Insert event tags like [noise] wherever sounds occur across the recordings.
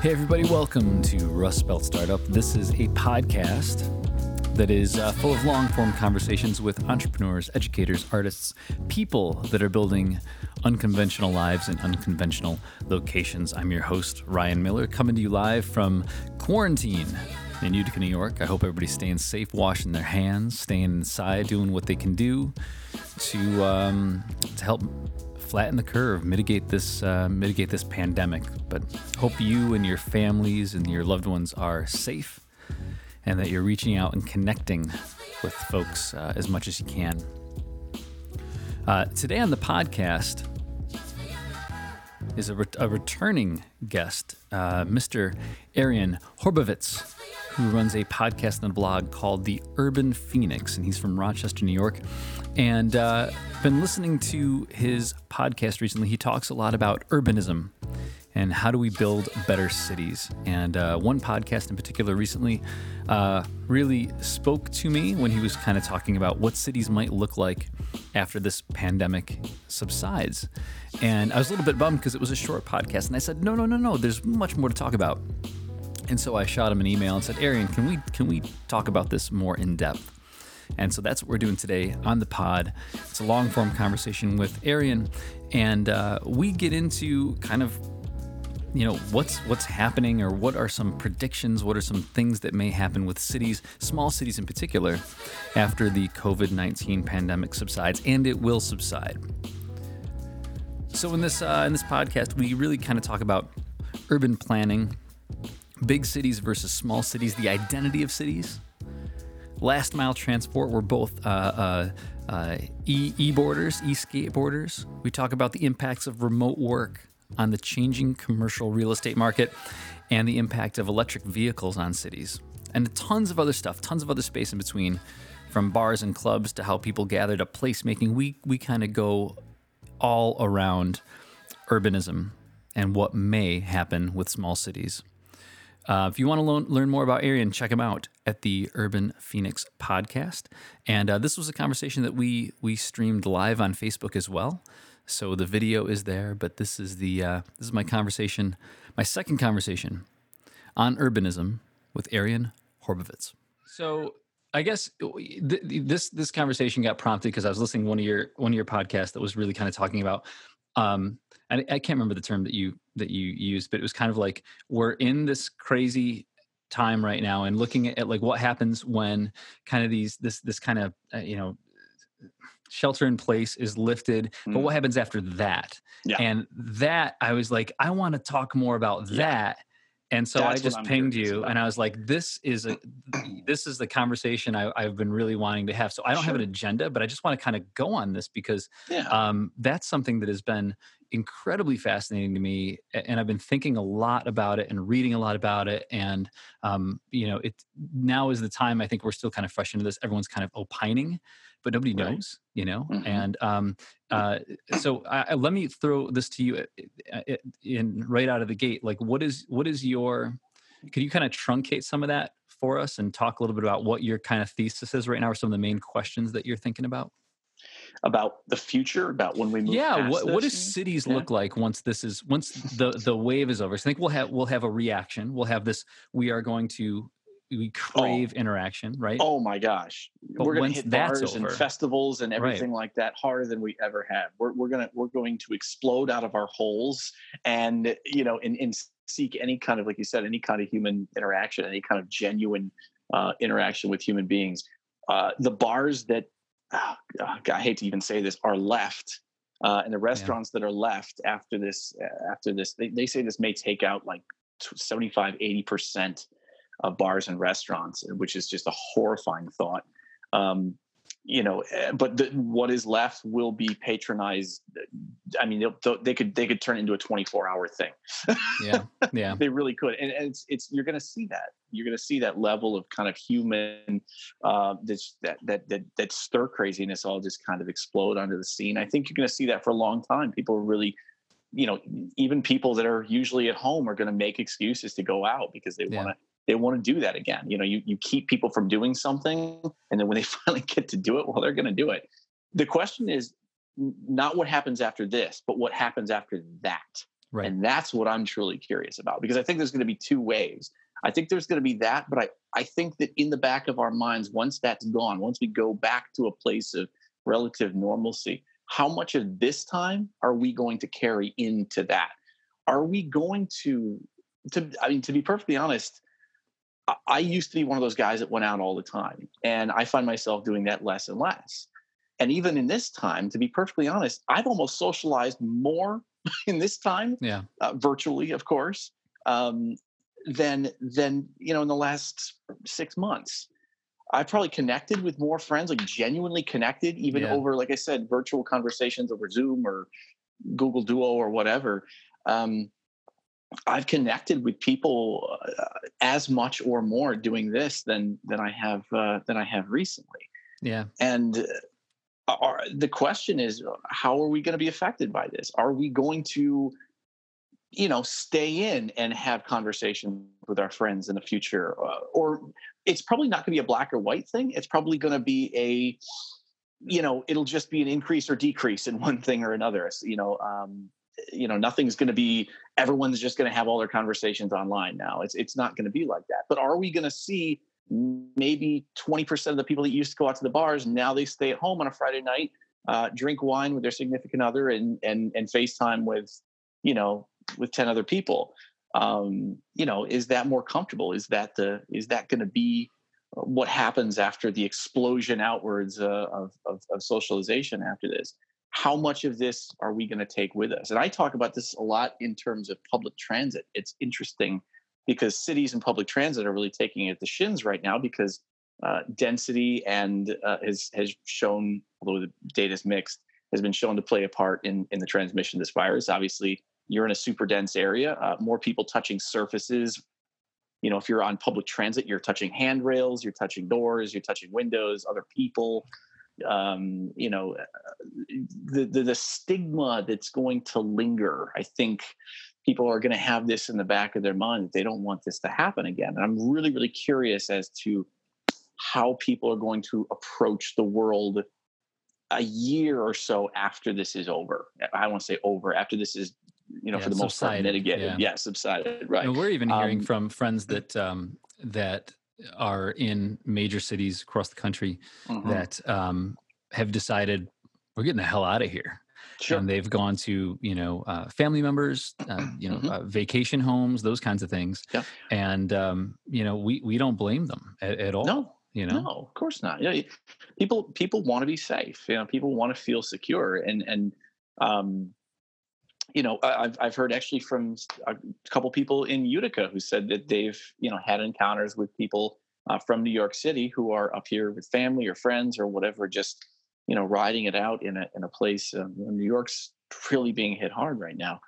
Hey, everybody, welcome to Rust Belt Startup. This is a podcast that is uh, full of long form conversations with entrepreneurs, educators, artists, people that are building unconventional lives in unconventional locations. I'm your host, Ryan Miller, coming to you live from quarantine in Utica, New York. I hope everybody's staying safe, washing their hands, staying inside, doing what they can do to um, to help flatten the curve, mitigate this uh, mitigate this pandemic. But hope you and your families and your loved ones are safe, and that you're reaching out and connecting with folks uh, as much as you can. Uh, today on the podcast is a, re- a returning guest, uh, Mr. Arian Horbovitz who runs a podcast and a blog called The Urban Phoenix, and he's from Rochester, New York. And uh, been listening to his podcast recently. He talks a lot about urbanism and how do we build better cities. And uh, one podcast in particular recently uh, really spoke to me when he was kind of talking about what cities might look like after this pandemic subsides. And I was a little bit bummed because it was a short podcast. And I said, no, no, no, no, there's much more to talk about. And so I shot him an email and said, Arian, can we can we talk about this more in depth? And so that's what we're doing today on the pod. It's a long form conversation with Arian, and uh, we get into kind of you know what's what's happening or what are some predictions what are some things that may happen with cities small cities in particular after the covid-19 pandemic subsides and it will subside so in this uh, in this podcast we really kind of talk about urban planning big cities versus small cities, the identity of cities. Last mile transport, we're both uh, uh, uh, e boarders, e skateboarders. We talk about the impacts of remote work on the changing commercial real estate market and the impact of electric vehicles on cities, and tons of other stuff, tons of other space in between, from bars and clubs to how people gather to placemaking. We we kind of go all around urbanism and what may happen with small cities. Uh, if you want to lo- learn more about Arian, check him out at the Urban Phoenix podcast. And uh, this was a conversation that we we streamed live on Facebook as well. So the video is there, but this is the uh, this is my conversation, my second conversation on urbanism with Arian Horbovitz. So I guess th- this this conversation got prompted because I was listening to one of your one of your podcasts that was really kind of talking about um, I, I can't remember the term that you that you used, but it was kind of like we're in this crazy time right now and looking at, at like what happens when kind of these this this kind of uh, you know shelter in place is lifted mm. but what happens after that yeah. and that i was like i want to talk more about yeah. that and so That's I just pinged you and I was like, this is a [clears throat] this is the conversation I, have been really wanting to have. So I don't sure. have an agenda, but I just want to kind of go on this because yeah. um, that's something that has been incredibly fascinating to me. And I've been thinking a lot about it and reading a lot about it. And um, you know, it now is the time I think we're still kind of fresh into this. Everyone's kind of opining but nobody right. knows, you know. Mm-hmm. And um, uh, so I, let me throw this to you uh, uh, in right out of the gate. Like, what is what is your? Could you kind of truncate some of that for us and talk a little bit about what your kind of thesis is right now, or some of the main questions that you're thinking about? about the future about when we move yeah what, what does cities yeah. look like once this is once the the wave is over so i think we'll have we'll have a reaction we'll have this we are going to we oh. crave oh. interaction, right? Oh my gosh, but we're going to hit bars and festivals and everything right. like that harder than we ever have. We're we're gonna we're going to explode out of our holes and you know and, and seek any kind of like you said any kind of human interaction, any kind of genuine uh, interaction with human beings. Uh, the bars that oh, I hate to even say this are left. Uh, and the restaurants yeah. that are left after this, uh, after this, they, they say this may take out like 75, 80 percent of bars and restaurants, which is just a horrifying thought. Um, you know, eh, but the, what is left will be patronized. I mean, they could they could turn into a 24 hour thing. yeah, yeah, [laughs] they really could. And, and it's it's you're going to see that you're going to see that level of kind of human uh, this that that that that stir craziness all just kind of explode onto the scene. I think you're going to see that for a long time. People are really you know even people that are usually at home are going to make excuses to go out because they yeah. want to they want to do that again. You know, you, you keep people from doing something, and then when they [laughs] finally get to do it, well, they're going to do it. The question is not what happens after this, but what happens after that. Right. And that's what I'm truly curious about because I think there's going to be two waves. I think there's going to be that, but I, I think that in the back of our minds, once that's gone, once we go back to a place of relative normalcy, how much of this time are we going to carry into that? Are we going to, to I mean, to be perfectly honest, I used to be one of those guys that went out all the time, and I find myself doing that less and less. And even in this time, to be perfectly honest, I've almost socialized more [laughs] in this time, yeah, uh, virtually, of course, um, than than you know in the last six months. I've probably connected with more friends, like genuinely connected, even yeah. over, like I said, virtual conversations over Zoom or Google Duo or whatever. Um, I've connected with people uh, as much or more doing this than than I have uh, than I have recently. Yeah, and are, the question is how are we going to be affected by this? Are we going to you know stay in and have conversation with our friends in the future? Uh, or it's probably not going to be a black or white thing. It's probably going to be a you know it'll just be an increase or decrease in [laughs] one thing or another. You know um, you know nothing's going to be everyone's just going to have all their conversations online now. It's it's not going to be like that. But are we going to see maybe 20% of the people that used to go out to the bars now they stay at home on a friday night uh, drink wine with their significant other and and and facetime with you know with 10 other people? Um, you know is that more comfortable? Is that the is that going to be what happens after the explosion outwards uh, of, of, of socialization after this how much of this are we going to take with us and i talk about this a lot in terms of public transit it's interesting because cities and public transit are really taking it the shins right now because uh, density and uh, has has shown, although the data is mixed, has been shown to play a part in in the transmission of this virus. Obviously, you're in a super dense area, uh, more people touching surfaces. You know, if you're on public transit, you're touching handrails, you're touching doors, you're touching windows, other people. Um, you know, the, the the stigma that's going to linger, I think, people are going to have this in the back of their mind that they don't want this to happen again. And I'm really, really curious as to how people are going to approach the world a year or so after this is over. I want to say over after this is, you know, yeah, for the most part mitigated. Yeah. yeah, subsided. Right. And we're even hearing um, from friends that um, that are in major cities across the country mm-hmm. that um, have decided we're getting the hell out of here. Sure. And they've gone to, you know, uh, family members, uh, you know, mm-hmm. uh, vacation homes, those kinds of things. Yeah. And, um, you know, we, we don't blame them at, at all. No, you know? No, of course not. You know, people, people want to be safe. You know, people want to feel secure. And, and, um, you know, I've I've heard actually from a couple people in Utica who said that they've you know had encounters with people uh, from New York City who are up here with family or friends or whatever, just you know, riding it out in a in a place. Um, New York's really being hit hard right now.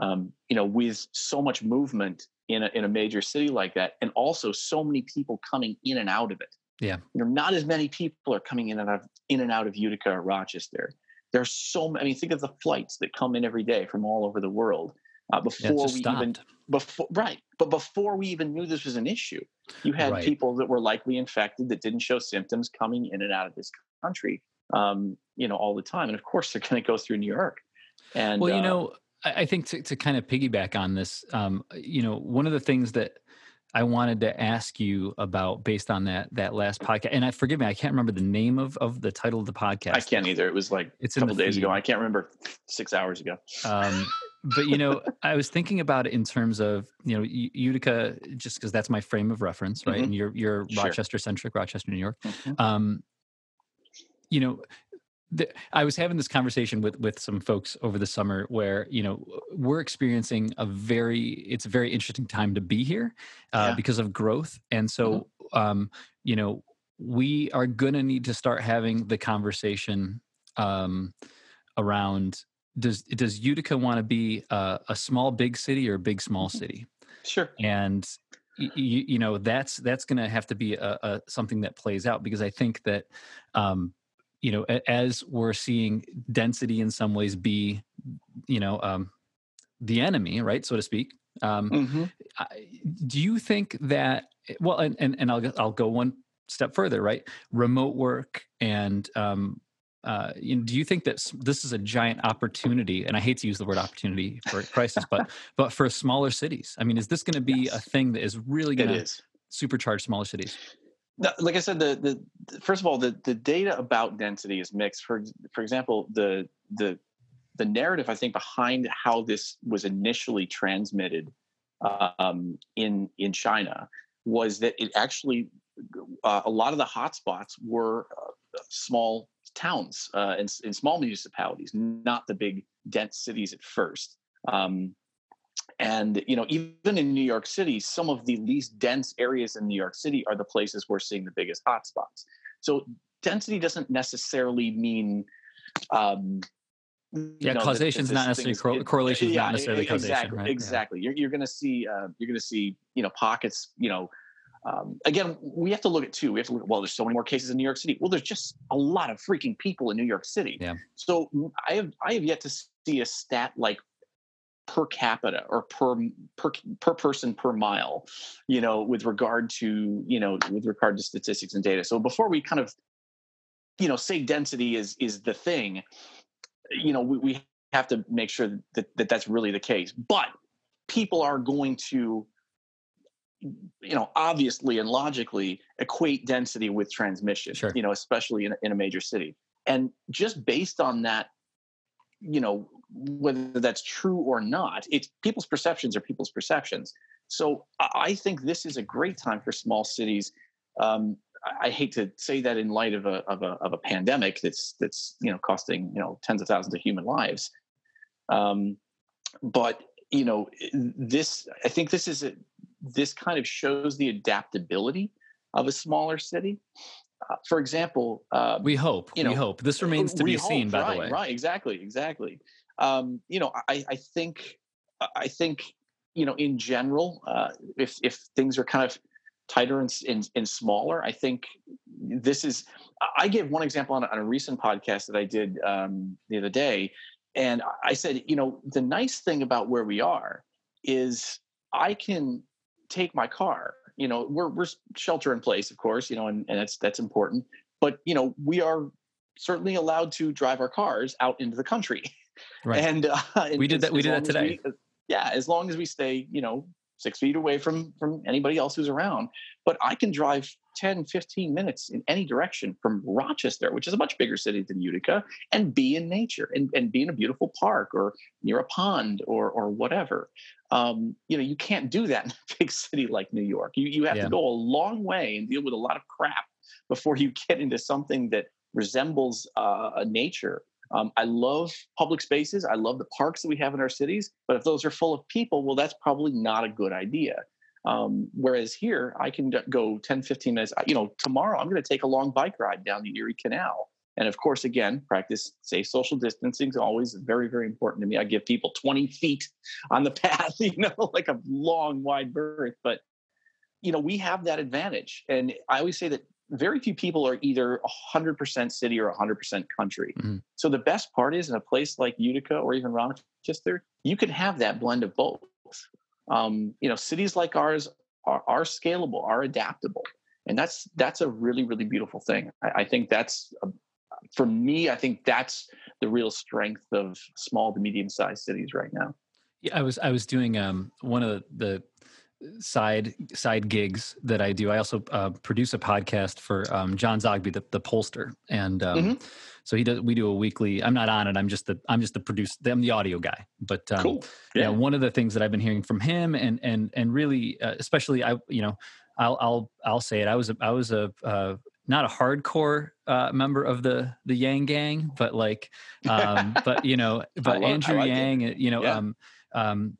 Um, you know, with so much movement in a in a major city like that, and also so many people coming in and out of it. Yeah, you know, not as many people are coming in and out of, in and out of Utica or Rochester. There's so many. I mean, think of the flights that come in every day from all over the world. Uh, before we stopped. even before right, but before we even knew this was an issue, you had right. people that were likely infected that didn't show symptoms coming in and out of this country um, you know, all the time. And of course, they're going to go through New York. And well, you uh, know, I think to, to kind of piggyback on this, um, you know, one of the things that I wanted to ask you about based on that that last podcast, and I forgive me, I can't remember the name of of the title of the podcast. I can't either. It was like it's a couple days feed. ago. I can't remember six hours ago. Um, but you know, [laughs] I was thinking about it in terms of you know Utica, just because that's my frame of reference, right? Mm-hmm. And you're you're. Rochester centric, Rochester, New York. Mm-hmm. Um, you know the, I was having this conversation with with some folks over the summer where you know we're experiencing a very it's a very interesting time to be here uh, yeah. because of growth and so mm-hmm. um, you know we are going to need to start having the conversation um, around does does Utica want to be a, a, small big city or a big small mm-hmm. city sure and you, you know that's that's going to have to be a, a, something that plays out because I think that um, you know as we're seeing density in some ways be you know um, the enemy right so to speak um, mm-hmm. do you think that well and, and and i'll i'll go one step further right remote work and um, uh, you know, do you think that this is a giant opportunity? And I hate to use the word opportunity for crisis, but [laughs] but for smaller cities, I mean, is this going to be yes. a thing that is really going to supercharge smaller cities? Like I said, the, the first of all, the, the data about density is mixed. For for example, the the the narrative I think behind how this was initially transmitted um, in in China was that it actually uh, a lot of the hotspots were uh, small towns uh, and, and, small municipalities, not the big dense cities at first. Um, and you know, even in New York City, some of the least dense areas in New York City are the places we're seeing the biggest hotspots. So density doesn't necessarily mean um, yeah, know, causation is not necessarily cor- correlation is yeah, not necessarily exactly, causation. Right? Exactly. Yeah. You're, you're going to see uh, you're going to see you know pockets. You know, um, again, we have to look at two. We have to look at well, there's so many more cases in New York City. Well, there's just a lot of freaking people in New York City. Yeah. So I have I have yet to see a stat like per capita or per per per person per mile you know with regard to you know with regard to statistics and data so before we kind of you know say density is is the thing you know, we, we have to make sure that, that that's really the case. But people are going to, you know, obviously and logically equate density with transmission, sure. you know, especially in, in a major city. And just based on that, you know, whether that's true or not, it's people's perceptions are people's perceptions. So I think this is a great time for small cities um, I hate to say that in light of a of a of a pandemic that's that's you know costing you know tens of thousands of human lives, um, but you know this I think this is a, this kind of shows the adaptability of a smaller city. Uh, for example, uh, we hope you know, we hope this remains to be hope, seen. By right, the way, right? Exactly, exactly. Um, you know, I, I think I think you know in general, uh, if if things are kind of tighter and, and, and, smaller. I think this is, I gave one example on, on a recent podcast that I did um, the other day. And I said, you know, the nice thing about where we are is I can take my car, you know, we're, we're shelter in place, of course, you know, and, and that's, that's important, but you know, we are certainly allowed to drive our cars out into the country. Right. And, uh, [laughs] we did that. We did that today. We, yeah. As long as we stay, you know, six feet away from from anybody else who's around but i can drive 10 15 minutes in any direction from rochester which is a much bigger city than utica and be in nature and, and be in a beautiful park or near a pond or or whatever um, you know you can't do that [laughs] in a big city like new york you, you have yeah. to go a long way and deal with a lot of crap before you [laughs] get into something that resembles uh, a nature um, I love public spaces. I love the parks that we have in our cities. But if those are full of people, well, that's probably not a good idea. Um, whereas here, I can go 10, 15 minutes. You know, tomorrow I'm going to take a long bike ride down the Erie Canal. And of course, again, practice safe social distancing is always very, very important to me. I give people 20 feet on the [laughs] path, you know, like a long, wide berth. But, you know, we have that advantage. And I always say that very few people are either 100% city or 100% country. Mm-hmm. So the best part is in a place like Utica or even Rochester, you can have that blend of both. Um, you know, cities like ours are, are, scalable, are adaptable, and that's that's a really really beautiful thing. I, I think that's a, for me. I think that's the real strength of small to medium sized cities right now. Yeah, I was I was doing um, one of the, the side side gigs that I do. I also uh, produce a podcast for um, John Zogby, the, the pollster, and um, mm-hmm. so he does. We do a weekly. I'm not on it. I'm just the I'm just the producer. I'm the audio guy. But um, cool. yeah. yeah. one of the things that I've been hearing from him, and and and really, uh, especially I, you know, I'll I'll I'll say it. I was a, I was a uh, not a hardcore uh, member of the the Yang Gang, but like, um, [laughs] but you know, but love, Andrew like Yang, it. you know, yeah. um, um,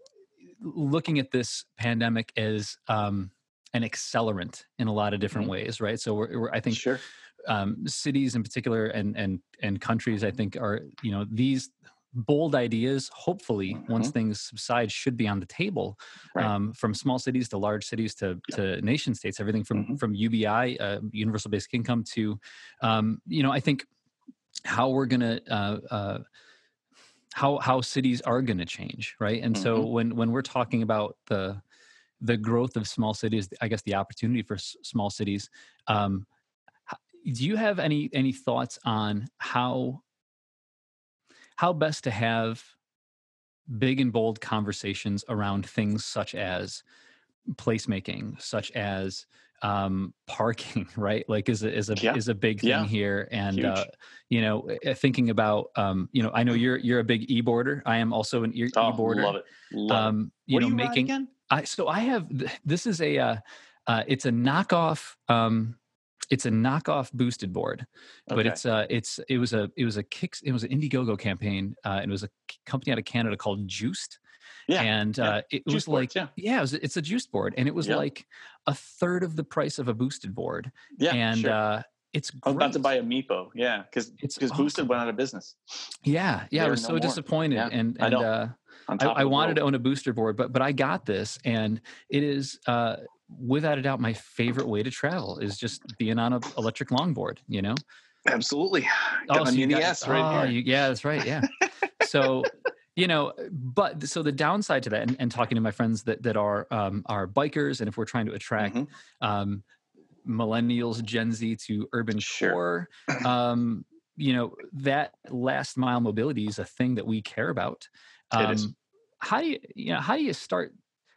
looking at this pandemic as um, an accelerant in a lot of different mm-hmm. ways, right? So we're, we're I think sure. um, cities in particular and and and countries, I think, are you know these bold ideas. Hopefully, mm-hmm. once things subside, should be on the table. Right. Um, from small cities to large cities to yep. to nation states, everything from mm-hmm. from UBI, uh, universal basic income, to um, you know, I think how we're going to uh, uh, how how cities are going to change right and mm-hmm. so when when we're talking about the the growth of small cities i guess the opportunity for s- small cities um, do you have any any thoughts on how how best to have big and bold conversations around things such as placemaking, such as um, [laughs] parking, right? Like is a is a yeah. is a big thing yeah. here, and uh, you know, thinking about um, you know, I know you're you're a big e-boarder. I am also an e- oh, boarder Love it. Love um, you what know, you making. Again? I so I have this is a uh, uh, it's a knockoff. Um, it's a knockoff boosted board, but okay. it's uh it's it was a it was a kick it was an Indiegogo campaign, uh, and it was a company out of Canada called Juiced. Yeah, and yeah. Uh, it juice was like yeah, yeah it was, it's a juice board, and it was like a third of the price of a boosted board. Yeah, and sure. uh, it's great. I'm about to buy a Meepo, yeah, because because awesome. boosted went out of business. Yeah, yeah, They're I was no so more. disappointed, yeah, and and I, uh, I, I wanted to own a boosted board, but but I got this, and it is uh, without a doubt my favorite way to travel is just being on an electric longboard. You know, absolutely. Got oh, so you got, right oh, you, yeah, that's right. Yeah. so you know but so the downside to that and, and, talking to my friends that that are um, are bikers and if we're trying to attract mm-hmm. um, millennials gen z to urban sure. core um, you know that last mile mobility is a thing that we care about um, how do you you know how do you start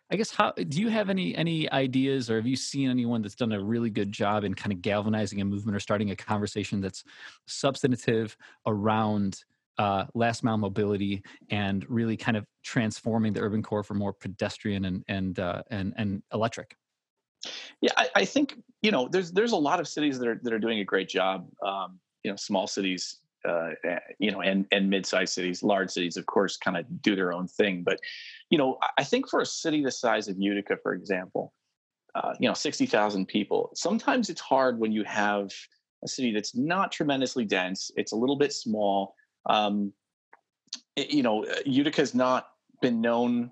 I guess how do you have any any ideas or have you seen anyone that's done a really good job in kind of galvanizing a movement or starting a conversation that's substantive around uh, last mile mobility and really kind of transforming the urban core for more pedestrian and and uh, and and electric? Yeah, I, I, think you know there's there's a lot of cities that are that are doing a great job. Um, you know, small cities uh, eh, you know, and and mid-sized cities, large cities, of course, kind of do their own thing. But you know, I think for a city the size of Utica, for example, uh, you know, sixty thousand people, sometimes it's hard when you have a city that's not tremendously dense. It's a little bit small. Um, it, you know, Utica has not been known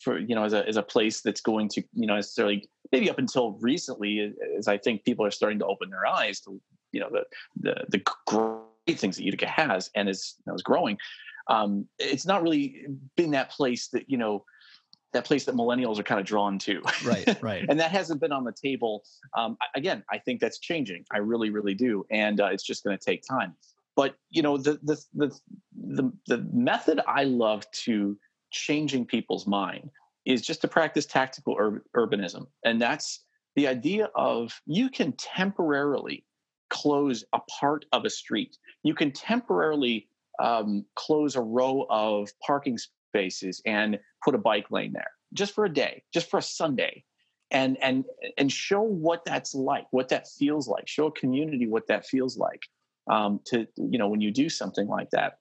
for you know as a as a place that's going to you know necessarily maybe up until recently as I think people are starting to open their eyes to you know the the the great things that Utica has and is, you know, is growing. Um, it's not really been that place that you know that place that millennials are kind of drawn to. Right, [laughs] right. and that hasn't been on the table. Um, again, I think that's changing. I really, really do, and uh, it's just going to take time. But you know, the, the the the the method I love to changing people's mind is just to practice tactical ur- urbanism, and that's the idea of you can temporarily close a part of a street. You can temporarily um, close a row of parking spaces and put a bike lane there just for a day, just for a Sunday, and and and show what that's like, what that feels like. Show a community what that feels like. Um, to you know when you do something like that,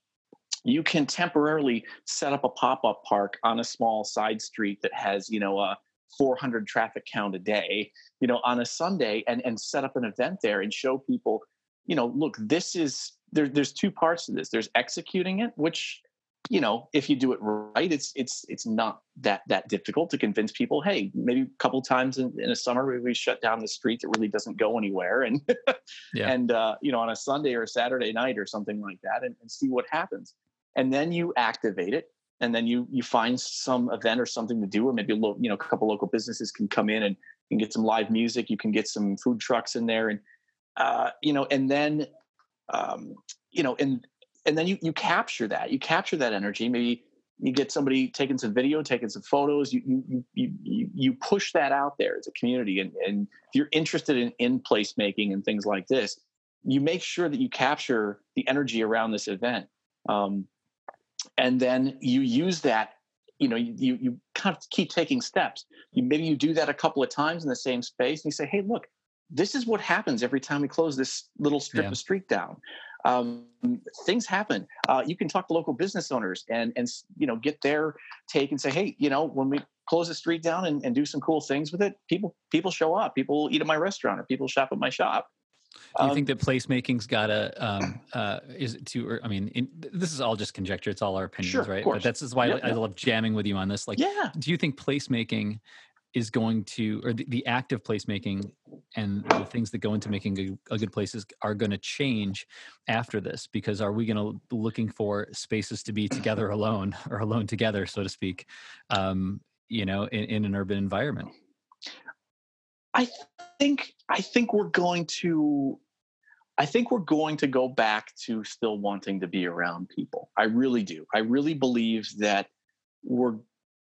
you can temporarily set up a pop up park on a small side street that has you know a 400 traffic count a day, you know, on a Sunday and, and set up an event there and show people, you know, look, this is, there, there's two parts to this. There's executing it, which, you know, if you do it right, it's, it's, it's not that, that difficult to convince people, Hey, maybe a couple times in, in a summer, we shut down the street that really doesn't go anywhere. And, [laughs] yeah. and, uh, you know, on a Sunday or a Saturday night or something like that and, and see what happens. And then you activate it and then you you find some event or something to do or maybe a lo- you know a couple local businesses can come in and can get some live music you can get some food trucks in there and uh, you know and then um, you know and and then you you capture that you capture that energy. Maybe you get somebody taking some video taking some photos you you you you, you push that out there as a community. And and if you're interested in in placemaking and things like this you make sure that you capture the energy around this event. Um, and then you use that you know you you kind of keep taking steps. You maybe you do that a couple of times in the same space and you say hey look this is what happens every time we close this little strip yeah. of street down um, things happen uh, you can talk to local business owners and and you know get their take and say hey you know when we close the street down and, and do some cool things with it people people show up people eat at my restaurant or people shop at my shop do you um, think that placemaking's got to um, [clears throat] uh, is it too? I mean, in, this is all just conjecture. It's all our opinions, sure, right? But that's is why yeah, I, I love jamming with you on this. Like, yeah. Do you think placemaking is going to, or the, the act of placemaking and the things that go into making a, a good places are going to change after this? Because are we going to looking for spaces to be together alone [laughs] or alone together, so to speak? Um, you know, in, in an urban environment. I think I think we're going to I think we're going to go back to still wanting to be around people. I really do. I really believe that we're,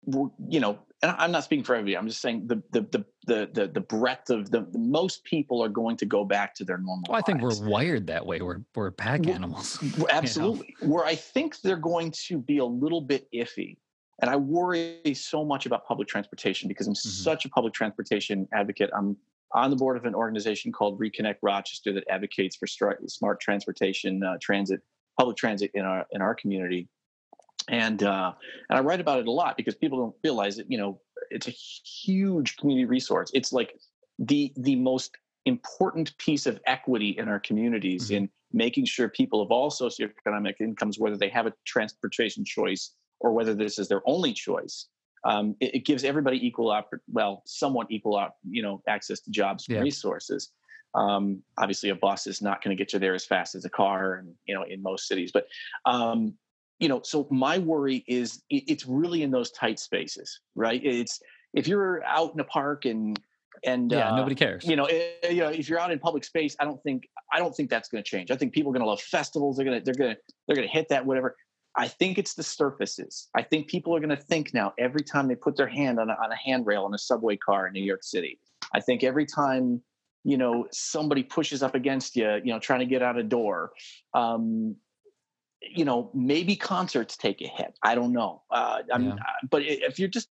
we're you know, and I'm not speaking for everybody. I'm just saying the the the the the, the breadth of the, the, most people are going to go back to their normal. Well, I think we're wired that way. We're we're pack animals. [laughs] Absolutely. You know? Where I think they're going to be a little bit iffy, and I worry so much about public transportation because I'm mm-hmm. such a public transportation advocate. I'm on the board of an organization called Reconnect Rochester that advocates for smart transportation, uh, transit, public transit in our in our community. And uh, and I write about it a lot because people don't realize that you know it's a huge community resource. It's like the the most important piece of equity in our communities mm-hmm. in making sure people of all socioeconomic incomes, whether they have a transportation choice or whether this is their only choice, um, it, it, gives everybody equal, op- well, somewhat equal, op- you know, access to jobs and resources. Um, obviously, a bus is not going to get you there as fast as a car, and you know, in most cities. But um, you know, so my worry is it's really in those tight spaces, right? It's if you're out in a park and and yeah, uh, nobody cares. You know, it, eh, you know, if you're out in public space, I don't think I don't think that's going to change. I think people are going to love festivals. They're going to they're going to they're going to hit that whatever. I think it's the surfaces. I think people are going to think now every time they put their hand on a, on a handrail in a subway car in New York City. I think every time you know somebody pushes up against you, you know, trying to get out a door. Um, you know, maybe concerts take a hit. I don't know. Uh, yeah. Uh, but if you're just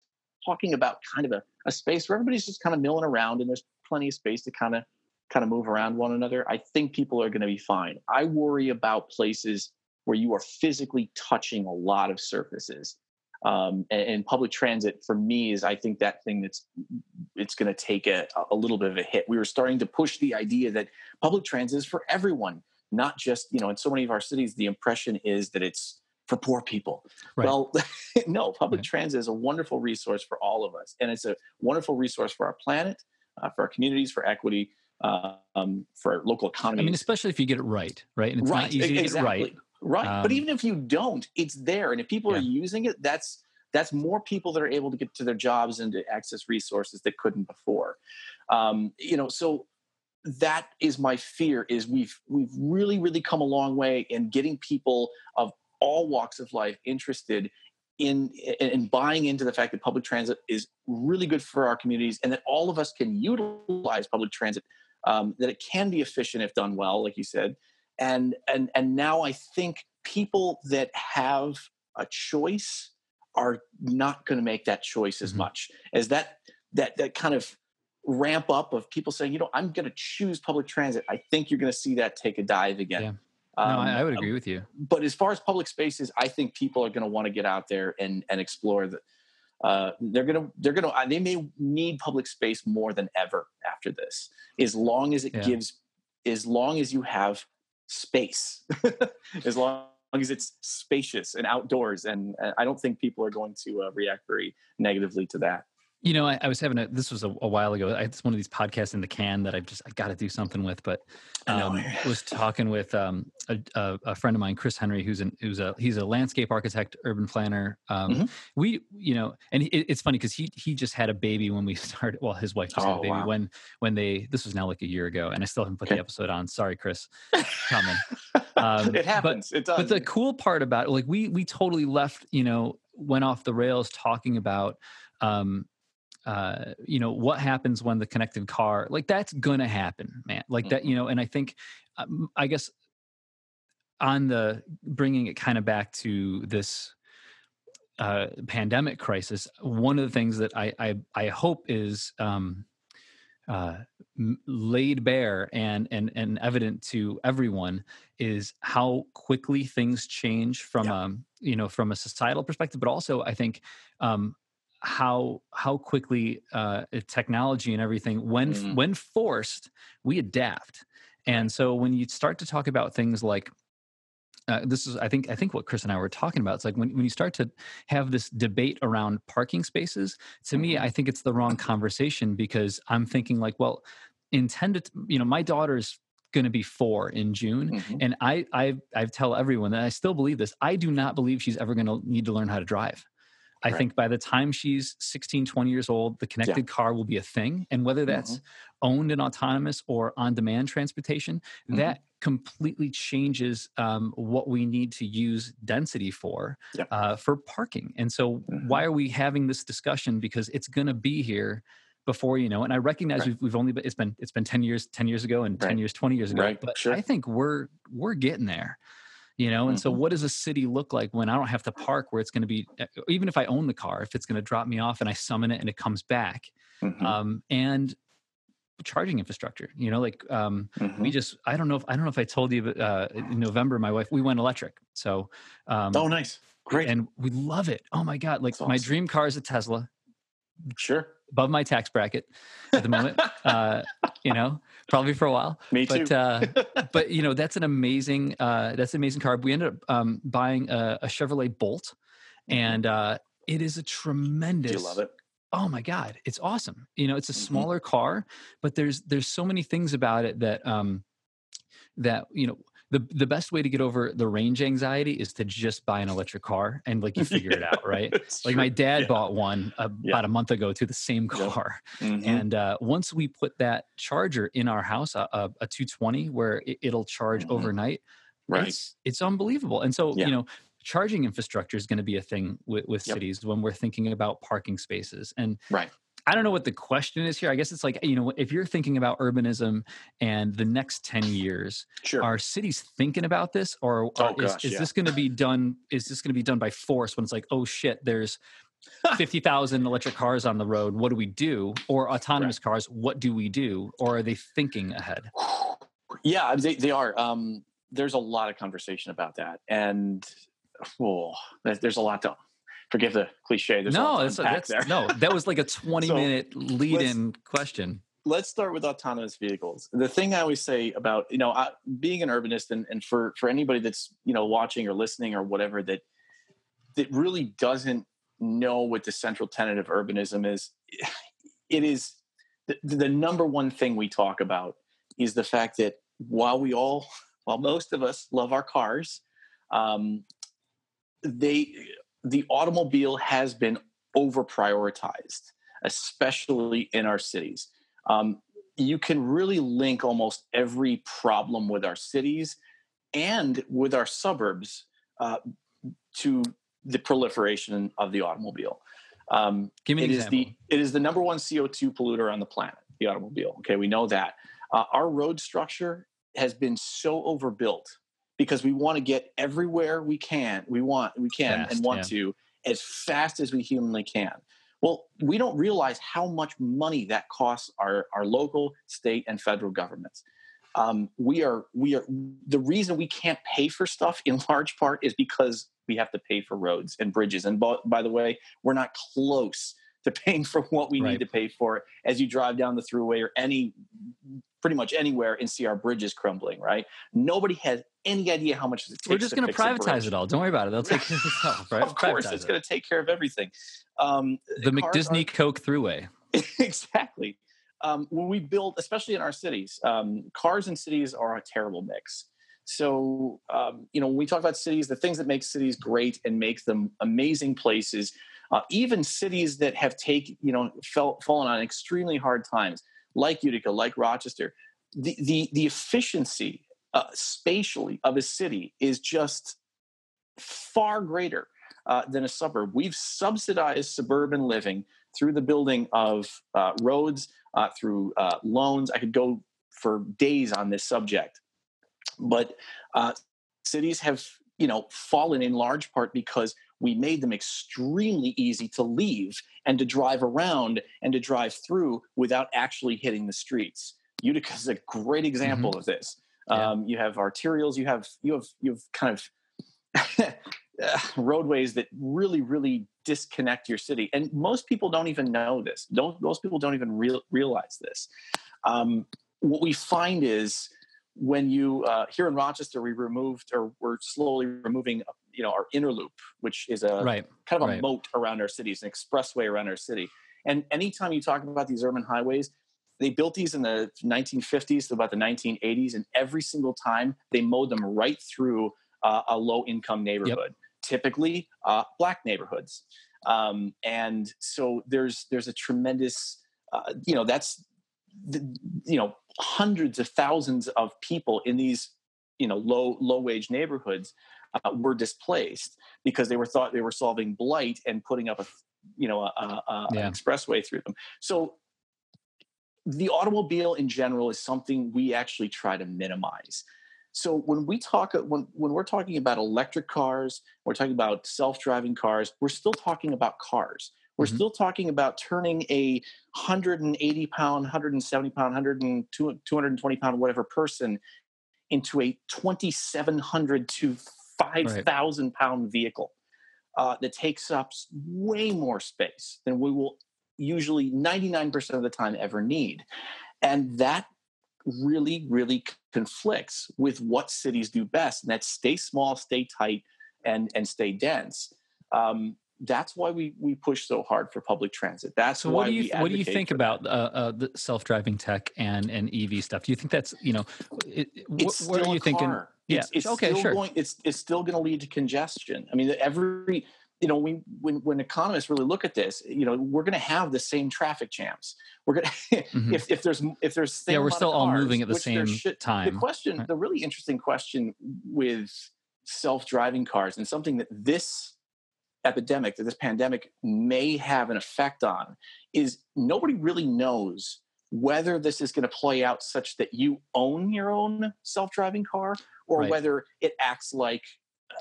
talking about kind of a, a space where everybody's just kind of milling around and there's plenty of space to kind of kind of move around one another, I think people are going to be fine. I worry about places where you are physically touching a lot of surfaces. Um, and, and, public transit for me is I think that thing that's it's going to take a, a little bit of a hit. We were starting to push the idea that public transit is for everyone, not just you know. In so many of our cities, the impression is that it's for poor people. Right. Well, [laughs] no, public right. transit is a wonderful resource for all of us, and it's a wonderful resource for our planet, uh, for our communities, for equity, um, for local economies. I mean, especially if you get it right, right? And it's right. not easy exactly. to get right. Right. Um, but even if you don't, it's there. And if people yeah. are using it, that's that's more people that are able to get to their jobs and to access resources that couldn't before. Um, you know, so that is my fear is we've we've really, really come a long way in getting people of all walks of life interested in in buying into the fact that public transit is really good for our communities and that all of us can utilize public transit um, that it can be efficient if done well like you said and and and now i think people that have a choice are not going to make that choice as mm-hmm. much as that that that kind of ramp up of people saying you know i'm going to choose public transit i think you're going to see that take a dive again yeah. Um, no, I, I, would agree with you. But as far as public spaces, I think people are going to want to get out there and and explore the. Uh, they're gonna they're gonna they may need public space more than ever after this, as long as it yeah. gives, as long as you have space [laughs] as long as it's spacious and outdoors and, and i don't think people are going to uh, react very negatively to that you know, I, I, was having a. This was a, a while ago. I, it's one of these podcasts in the can that I've just I got to do something with. But um, was [laughs] talking with um, a, a, a, friend of mine, Chris Henry, who's an who's a he's a landscape architect, urban planner. Um, mm-hmm. We, you know, and it, it's funny because he he just had a baby when we [laughs] started. Well, his wife just oh, had a oh, baby wow. when when they. This was now like a year ago, and I still haven't put okay. the episode on. Sorry, Chris. [laughs] Coming. Um, it happens. But, it does. But the cool part about it, like we we totally left, you know, went off the rails talking about um, uh, you know what happens when the connected car like that's gonna happen man like that you mm-hmm. know and i think um, i guess on the bringing it kind of back to this uh, pandemic crisis one of the things that i i, I hope is um, uh, laid bare and and and evident to everyone is how quickly things change from yeah. um you know from a societal perspective but also i think um how how quickly uh, technology and everything when mm. when forced we adapt and so when you start to talk about things like uh, this is i think i think what chris and i were talking about it's like when, when you start to have this debate around parking spaces to me mm-hmm. i think it's the wrong conversation because i'm thinking like well intended you know my daughter's going to be four in June, mm-hmm. and I, I I tell everyone that I still believe this. I do not believe she's ever going to need to learn how to drive. I right. think by the time she's 16, 20 years old, the connected yeah. car will be a thing. And whether that's mm-hmm. owned and autonomous or on demand transportation, mm-hmm. that completely changes um, what we need to use density for yep. uh, for parking. And so, mm-hmm. why are we having this discussion? Because it's going to be here before you know. And I recognize right. we've, we've only been it's been it's been ten years, ten years ago, and right. ten years, twenty years ago. Right. But sure. I think we're we're getting there you know and mm-hmm. so what does a city look like when i don't have to park where it's going to be eh, even if i own the car if it's going to drop me off and i summon it and it comes back mm-hmm. um, and charging infrastructure you know like um, mm-hmm. we just i don't know if i don't know if i told you but uh, in november my wife we went electric so um, oh nice great and we love it oh my god like awesome. my dream car is a tesla sure. above my tax bracket at the moment uh, you know probably for a while. Me too. but, uh, [laughs] but you know that's an amazing uh, that's an amazing car. We ended up um, buying a, a chevrolet bolt mm-hmm. and uh, it is a tremendous Do you love it? oh my god it's awesome. You know it's a mm-hmm. smaller car but there's there's so many things about it that um that you know the the best way to get over the range anxiety is to just buy an electric car and like you [laughs] figure yeah, it out right [laughs] like true. my dad yeah. bought one uh, yeah. about a month ago to the same car mm-hmm. and uh, once we put that charger in our house a, a, a 220 where it, will charge mm-hmm. overnight right it's, it's unbelievable and so you know charging infrastructure is going to be a thing with, with yep. cities when we're thinking about parking spaces and right I don't know what the question is here. I guess it's like, you know, if you're thinking about urbanism and the next 10 years, sure. are cities thinking about this or, oh, is, gosh, is yeah. this going to be done? Is this going to be done by force when it's like, oh shit, there's [laughs] 50,000 electric cars on the road. What do we do? Or autonomous right. cars. What do we do? Or are they thinking ahead? [sighs] Yeah, they, they are. Um, there's a lot of conversation about that. And [sighs] oh, there's a lot to forgive the cliche. There's no, that's, that's there. no, that was like a [laughs] 20 so minute lead in question. Let's start with autonomous vehicles. The thing I always say about, you know, I, being an urbanist and, and for, for anybody that's, you know, watching or listening or whatever that, that really doesn't know what the central tenet of urbanism is, it is the, the number one thing we talk about is the fact that while we all, while most of us love our cars, um, they the automobile has been over prioritized, especially in our cities. Um, you can really link almost every problem with our cities and with our suburbs uh, to the proliferation of the automobile. Um, Give me an it example. The, it is the number one CO2 polluter on the planet, the automobile. Okay, we know that. Uh, our road structure has been so overbuilt because we want to get everywhere we can we want we can fast, and want yeah. to as fast as we humanly can well we don't realize how much money that costs our, our local state and federal governments um, we are we are the reason we can't pay for stuff in [laughs] large part is because we have to pay for roads and bridges and by, by the way we're not close to [laughs] paying for what we right. need to pay for as you drive down the Thruway or any pretty much anywhere and see our bridges crumbling, right? Nobody has any idea how much it takes. We're just going to privatize it all. Don't worry about it. They'll take care of itself, [laughs] right? of course, it's going to take care of everything. Um, the McDisney Coke Thruway. [laughs] exactly. Um, when we build, especially in our cities, um, cars in cities are a terrible mix. So, um, you know, when we talk about cities, the things that make cities great and make them amazing places, uh, even cities that have taken, you know, fell, fallen on extremely hard times like Utica, like Rochester, the the, the efficiency uh, spatially of a city is just far greater uh, than a suburb. We've subsidized suburban living through the building of uh, roads, uh, through uh, loans. I could go for days on this subject, but uh, cities have you know fallen in large part because we made them extremely easy to leave and to drive around and to drive through without actually hitting the streets. Utica is a great example mm-hmm. of this. Yeah. Um, you have arterials, you have you have you have kind of [laughs] roadways that really really disconnect your city, and most people don't even know this. Don't most people don't even real, realize this. Um, what we find is when you uh, here in Rochester, we removed or we're slowly removing you know our inner loop, which is a right. kind of a right. moat around our city, cities, an expressway around our city. And anytime you talk about these urban highways, they built these in the 1950s to about the 1980s, and every single time they mowed them right through uh, a low income neighborhood, yep. typically uh, black neighborhoods. Um, and so there's there's a tremendous uh, you know that's the, you know hundreds of thousands of people in these you know low low wage neighborhoods uh, were displaced because they were thought they were solving blight and putting up a you know a, a, yeah. an expressway through them. So the automobile in general is something we actually try to minimize. So when we talk when when we're talking about electric cars, we're talking about self-driving cars, we're still talking about cars. We're mm-hmm. still talking about turning a 180 pound, 170 pound, 100 and 220 pound, whatever person into a 2,700 to 5,000 right. pound vehicle uh, that takes up way more space than we will usually 99% of the time ever need. And that really, really conflicts with what cities do best, and that's stay small, stay tight, and, and stay dense. Um, that's why we we push so hard for public transit. That's so. What do you what do you think about uh, uh, the self driving tech and and EV stuff? Do you think that's you know, it, it's what, what are you thinking? Yeah, it's, it's okay, sure. Going, it's it's still going to lead to congestion. I mean, every you know, we, when when economists really look at this, you know, we're going to have the same traffic jams. We're going [laughs] mm-hmm. if if there's if there's yeah, we're still all moving at the same should, time. The question, right. the really interesting question with self driving cars, and something that this epidemic, that this pandemic may have an effect on, is nobody really knows whether this is going to play out such that you own your own self-driving car or right. whether it acts like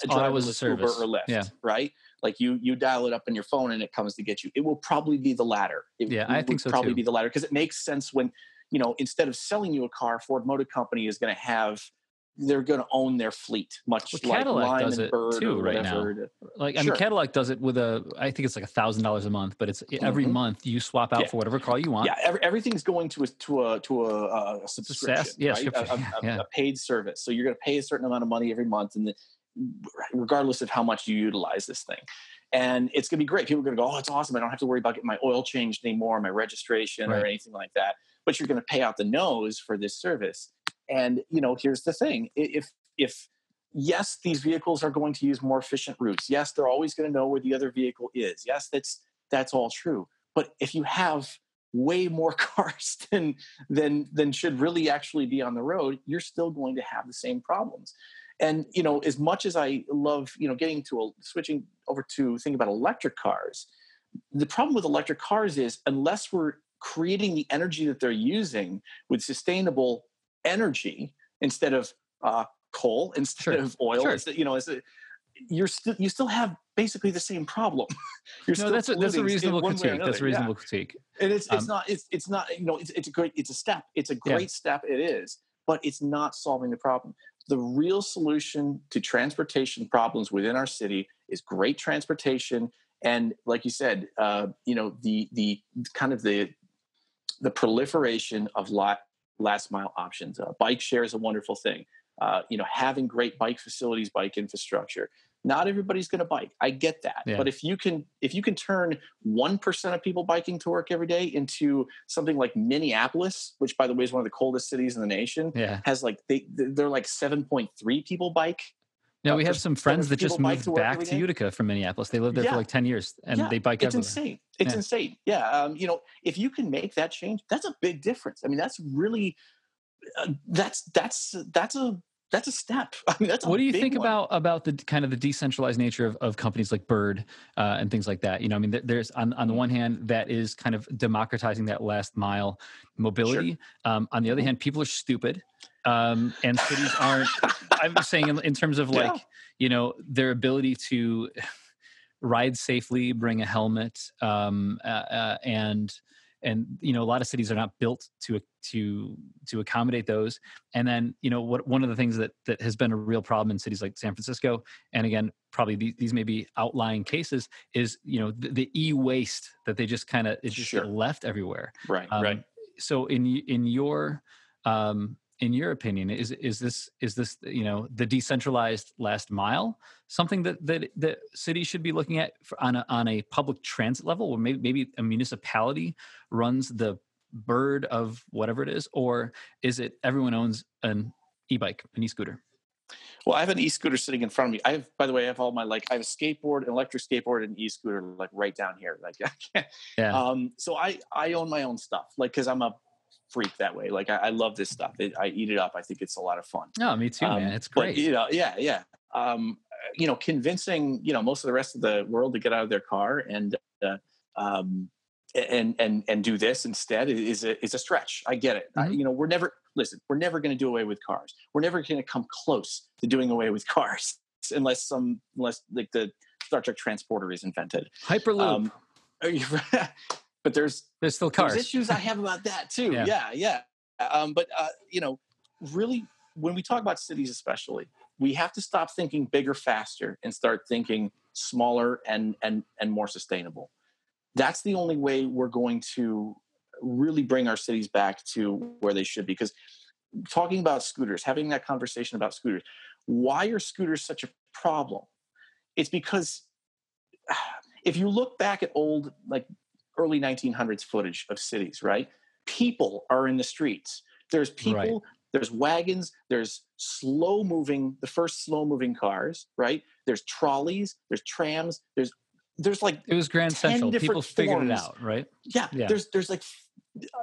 a driverless Uber or Lyft, yeah. right? Like you you dial it up on your phone and it comes to get you. It will probably be the latter. It, yeah, I think so probably too. be the latter because it makes sense when you know instead of selling you a car, Ford Motor Company is going to have they're going to own their fleet, much well, like Cadillac Lime does it too right now. Like I sure. mean, Cadillac does it with a, I think it's like a thousand dollars a month, but it's every mm-hmm. month you swap out yeah. for whatever car you want. Yeah, every, everything's going to a to a to a, a subscription, yeah, right? a, [laughs] a, yeah. a, paid service. So you're going to pay a certain amount of money every month, and the, regardless of how much you utilize this thing. And it's going to be great. People are going to go, oh, it's awesome. I don't have to worry about getting my oil changed anymore, my registration, right. or anything like that. But you're going to pay out the nose for this service. And you know, here's the thing: if if yes, these vehicles are going to use more efficient routes. Yes, they're always going to know where the other vehicle is. Yes, that's that's all true. But if you have way more [laughs] cars than than than should really actually be on the road, you're still going to have the same problems. And you know, as much as I love, you know, getting to a, switching over to think about electric cars, the problem with electric cars is unless we're creating the energy that they're using with sustainable energy instead of uh, coal [laughs] instead sure. of oil. Sure. Instead, you know, as a, you're still you still have basically the same problem. [laughs] you're no, that's a, that's a reasonable critique. That's a reasonable yeah. critique. And it's it's um, not it's it's not you know it's it's a great it's a step. It's a great yeah. step. It is, but it's not solving the problem. The real solution to transportation problems within our city is great transportation, and like you said, uh, you know the the kind of the the proliferation of lot last mile options. Uh, bike share is a wonderful thing. Uh, you know, having great bike facilities, bike infrastructure. Not everybody's going to bike. I get that, yeah. but if you can, if you can turn one percent of people biking to work every day into something like Minneapolis, which by the way is one of the coldest cities in the nation, yeah. has like they they're like seven point three people bike now uh, we have some friends that just moved back to Utica from Minneapolis. They lived there yeah. for like ten years, and yeah. they bike. It's everywhere. insane. It's yeah. insane. Yeah, um, you know, if you can make that change, that's a big difference. I mean, that's really uh, that's that's that's a that's a step. [laughs] I mean, that's what do you think one. about about the kind of the decentralized nature of, of companies like Bird uh, and things like that? You know, I mean, there's on on the one hand that is kind of democratizing that last mile mobility. Sure. Um, on the other mm-hmm. hand, people are stupid, um, and cities aren't. I'm just saying in, in, terms of [laughs] like yeah. you know their ability to [laughs] ride safely, bring a helmet, um, uh, uh, and and you know a lot of cities are not built to to to accommodate those. And then you know what one of the things that that has been a real problem in cities like san francisco and again probably these, these may be outlying cases is you know the, the e-waste that they just kind of it's just sure. left everywhere. Right um, right. so in in your um in your opinion is is this is this you know the decentralized last mile something that that that cities should be looking at on a on a public transit level or maybe maybe a municipality runs the bird of whatever it is or is it everyone owns an e-bike an e-scooter well, I have an e-scooter sitting in front of me. I have, by the way, I have all my like, I have a skateboard, an electric skateboard, and an e-scooter like right down here. Like, [laughs] yeah. Um, so I I own my own stuff, like, because I'm a freak that way. Like I, I love this stuff. It, I eat it up. I think it's a lot of fun. No, me too, um, man. It's great. But, you know, yeah, yeah. Um, you know, convincing you know most of the rest of the world to get out of their car and uh, um, and and and do this instead is a is a stretch. I get it. Mm-hmm. I, you know, we're never listen. We're never going to do away with cars. We're never going to come close to doing away with [laughs] cars unless some unless like the Star Trek transporter is invented. Hyperloop. Um, [laughs] but there's there's still cars. There's issues I have about that [laughs] too. yeah, yeah. yeah. Um, but uh, you know, really, when we talk about cities, especially, we have to stop thinking bigger, faster, and start thinking smaller and and and more sustainable. That's the only way we're going to really bring our cities back to where they should be. Because talking about scooters, having that conversation about scooters, why are scooters such a problem? It's because [sighs] if you look back at old, like early 1900s footage of cities, right? People are in the streets. There's people, right. there's wagons, there's slow moving, the first slow moving cars, right? There's trolleys, there's trams, there's there's like it was Grand Central. People figured forms. it out, right? Yeah, yeah. There's there's like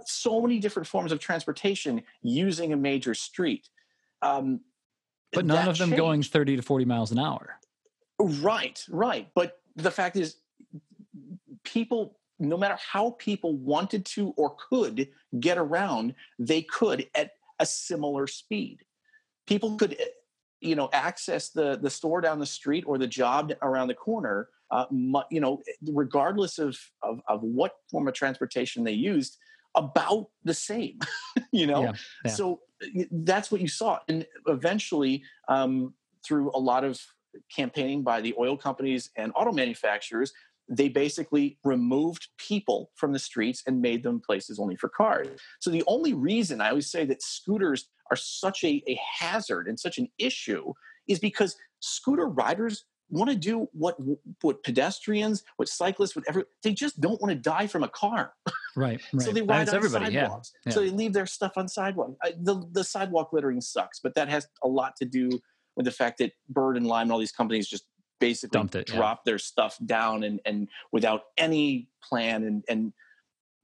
so many different forms of transportation using a major street. Um, but none of them changed. going 30 to 40 miles an hour. Right, right. But the fact is, people, no matter how people wanted to or could get around, they could at a similar speed. People could, eh, you know, access the the store down the street or the job around the corner. Uh, you know, regardless of, of of what form of transportation they used, about the same. [laughs] you know, yeah, yeah. so that's what you saw, and eventually, um, through a lot of campaigning by the oil companies and auto manufacturers, they basically removed people from the streets and made them places only for cars. So the only reason I always say that scooters are such a, a hazard and such an issue is because scooter riders want to do what what pedestrians, what cyclists, whatever they just don't want to die from a car. Right. [laughs] right. so they ride on everybody, sidewalks. Yeah. Yeah. So they leave their stuff on sidewalk. The the sidewalk littering sucks, but that has a lot to do with the fact that Bird and Lime and all these companies just basically Dumped it, dropped yeah. their stuff down and and without any plan and and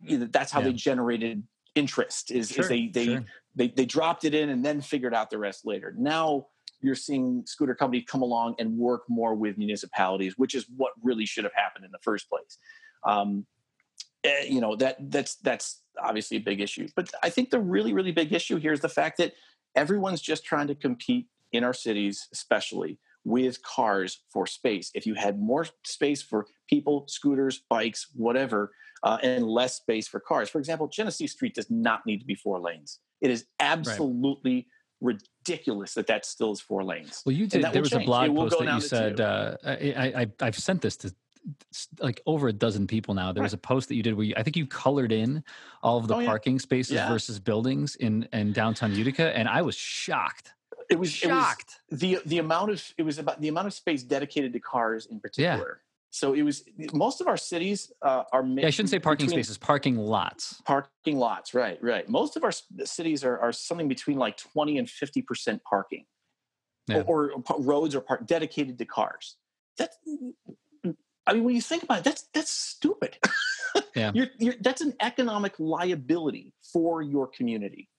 you know, that's how they generated interest is, sure, is they they, sure. they they dropped it in and then figured out the rest later. Now you're seeing scooter companies come along and work more with municipalities, which is what really should have happened in the first place. Um, eh, you know that that's that's obviously a big issue, but I think the really really big issue here is the fact that everyone's just trying to compete in our cities, especially with cars for space. If you had more space for people, scooters, bikes, whatever, uh, and less space for cars, for example, Genesee Street does not need to be four lanes. It is absolutely. Right ridiculous that that still is four lanes. Well, you did. There was change. a blog post that you said. Uh, I, I have sent this to like over a dozen people now. There was a post that you did where you, I think you colored in all of the oh, parking spaces yeah. versus buildings in in downtown Utica, and I was shocked. It was shocked. It was the the amount of it was about the amount of space dedicated to cars in particular. Yeah. So it was most of our cities uh, are. Yeah, I shouldn't say parking spaces, parking lots. Parking lots, right, right. Most of our cities are, are something between like twenty and fifty percent parking, yeah. or, or, roads are park dedicated to cars. That's, I mean, when you think about it, that's that's stupid. [laughs] yeah, you're, you're, that's an economic liability for your community.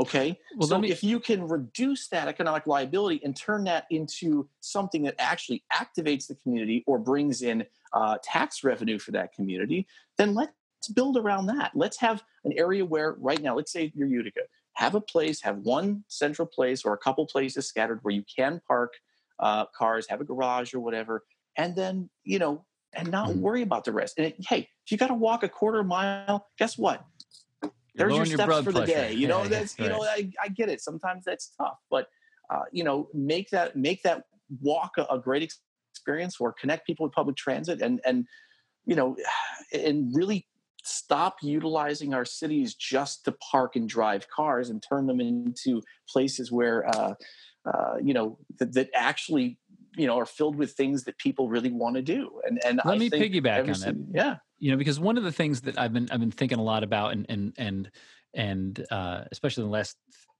Okay. Well, so me... if you can reduce that economic liability and turn that into something that actually activates the community or brings in uh, tax revenue for that community, then let's build around that. Let's have an area where, right now, let's say you're Utica, have a place, have one central place or a couple places scattered where you can park uh, cars, have a garage or whatever, and then, you know, and not mm-hmm. worry about the rest. And it, hey, if you got to walk a quarter mile, guess what? There's your steps your for the day. You know, yeah, [laughs] that's you right. know, I, I, get it. Sometimes that's tough, but uh, you know, make that make that walk a, a, great experience, or connect people with public transit, and and you know, [sighs] and really stop utilizing our cities just to park and drive cars and turn them into places where uh, uh, you know that, that actually you know are filled with things that people really want to do and and let I me piggyback on that yeah you know because one of the things that i've been i've been thinking a lot about and and and and uh, especially in the last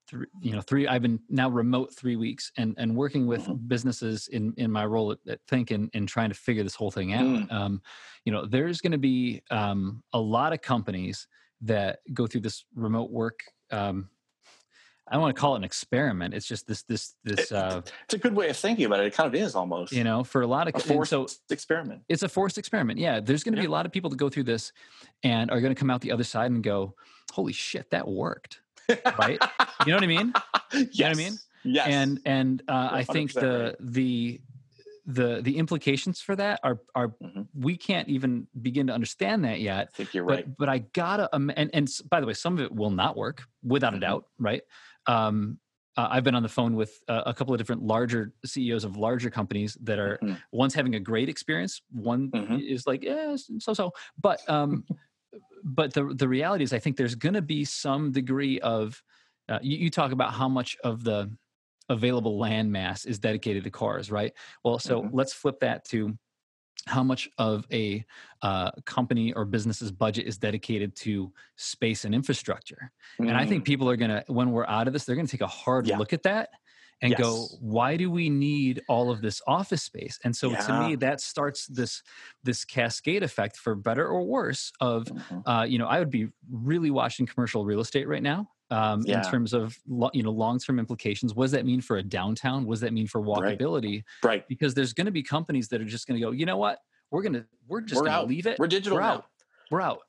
three you know three i've been now remote three weeks and and working with mm-hmm. businesses in in my role at, at think and, and trying to figure this whole thing out mm. um, you know there's going to be um, a lot of companies that go through this remote work um, I don't want to call it an experiment. It's just this this this. Uh, it's a good way of thinking about it. It kind of is almost. You know, for a lot of a forced so experiment. It's a forced experiment. Yeah, there's going to yeah. be a lot of people that go through this, and are going to come out the other side and go, "Holy shit, that worked!" right? You know what I mean? yes. [laughs] You know what I mean? Yes. And and uh, I think the the the the implications for that are are mm-hmm. we can't even begin to understand that yet. I think you're but, right. But I gotta um, and and by the way, some of it will not work without mm-hmm. a doubt, right? Um, uh, I've been on the phone with uh, a couple of different larger CEOs of larger companies that are mm-hmm. one's having a great experience, one mm-hmm. is like yeah, so so. But um, [laughs] but the the reality is, I think there's going to be some degree of uh, you, you, talk about how much of the available land mass is dedicated to cars, right? Well, so mm-hmm. let's flip that to how much of a uh, company or business's budget is dedicated to space and infrastructure. Mm. And I think mm. people are going to, when we're out of this, they're going to take a hard yeah. look at that and yes. go why do we need all of this office space and so yeah. to me that starts this this cascade effect for better or worse of mm-hmm. uh, you know i would be really watching commercial real estate right now um, yeah. in terms of you know long term implications. What does that mean for a downtown? What does that mean for walkability? Right. right. Because there's going to be companies that are just going to go. You know what? We're gonna we're just going to leave it. We're digital. We're now. out. We're out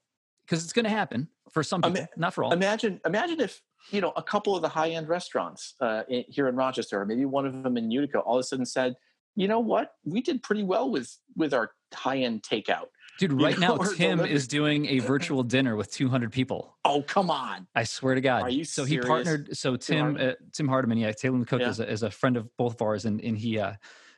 because it's going to happen for some people, Ima- not for all. Imagine imagine if you know a couple of the high end restaurants uh, in, here in Rochester, or maybe one of them in Utica, all of a sudden said, you know what? We did pretty well with with our high end takeout Dude, right now Tim is doing a virtual dinner with 200 people. Oh, come on! I swear to God. Are you so serious? he partnered. So Tim Tim, uh, Tim Hardiman, yeah, Tailor Cook yeah. is, a, is a friend of both of ours, and and he uh,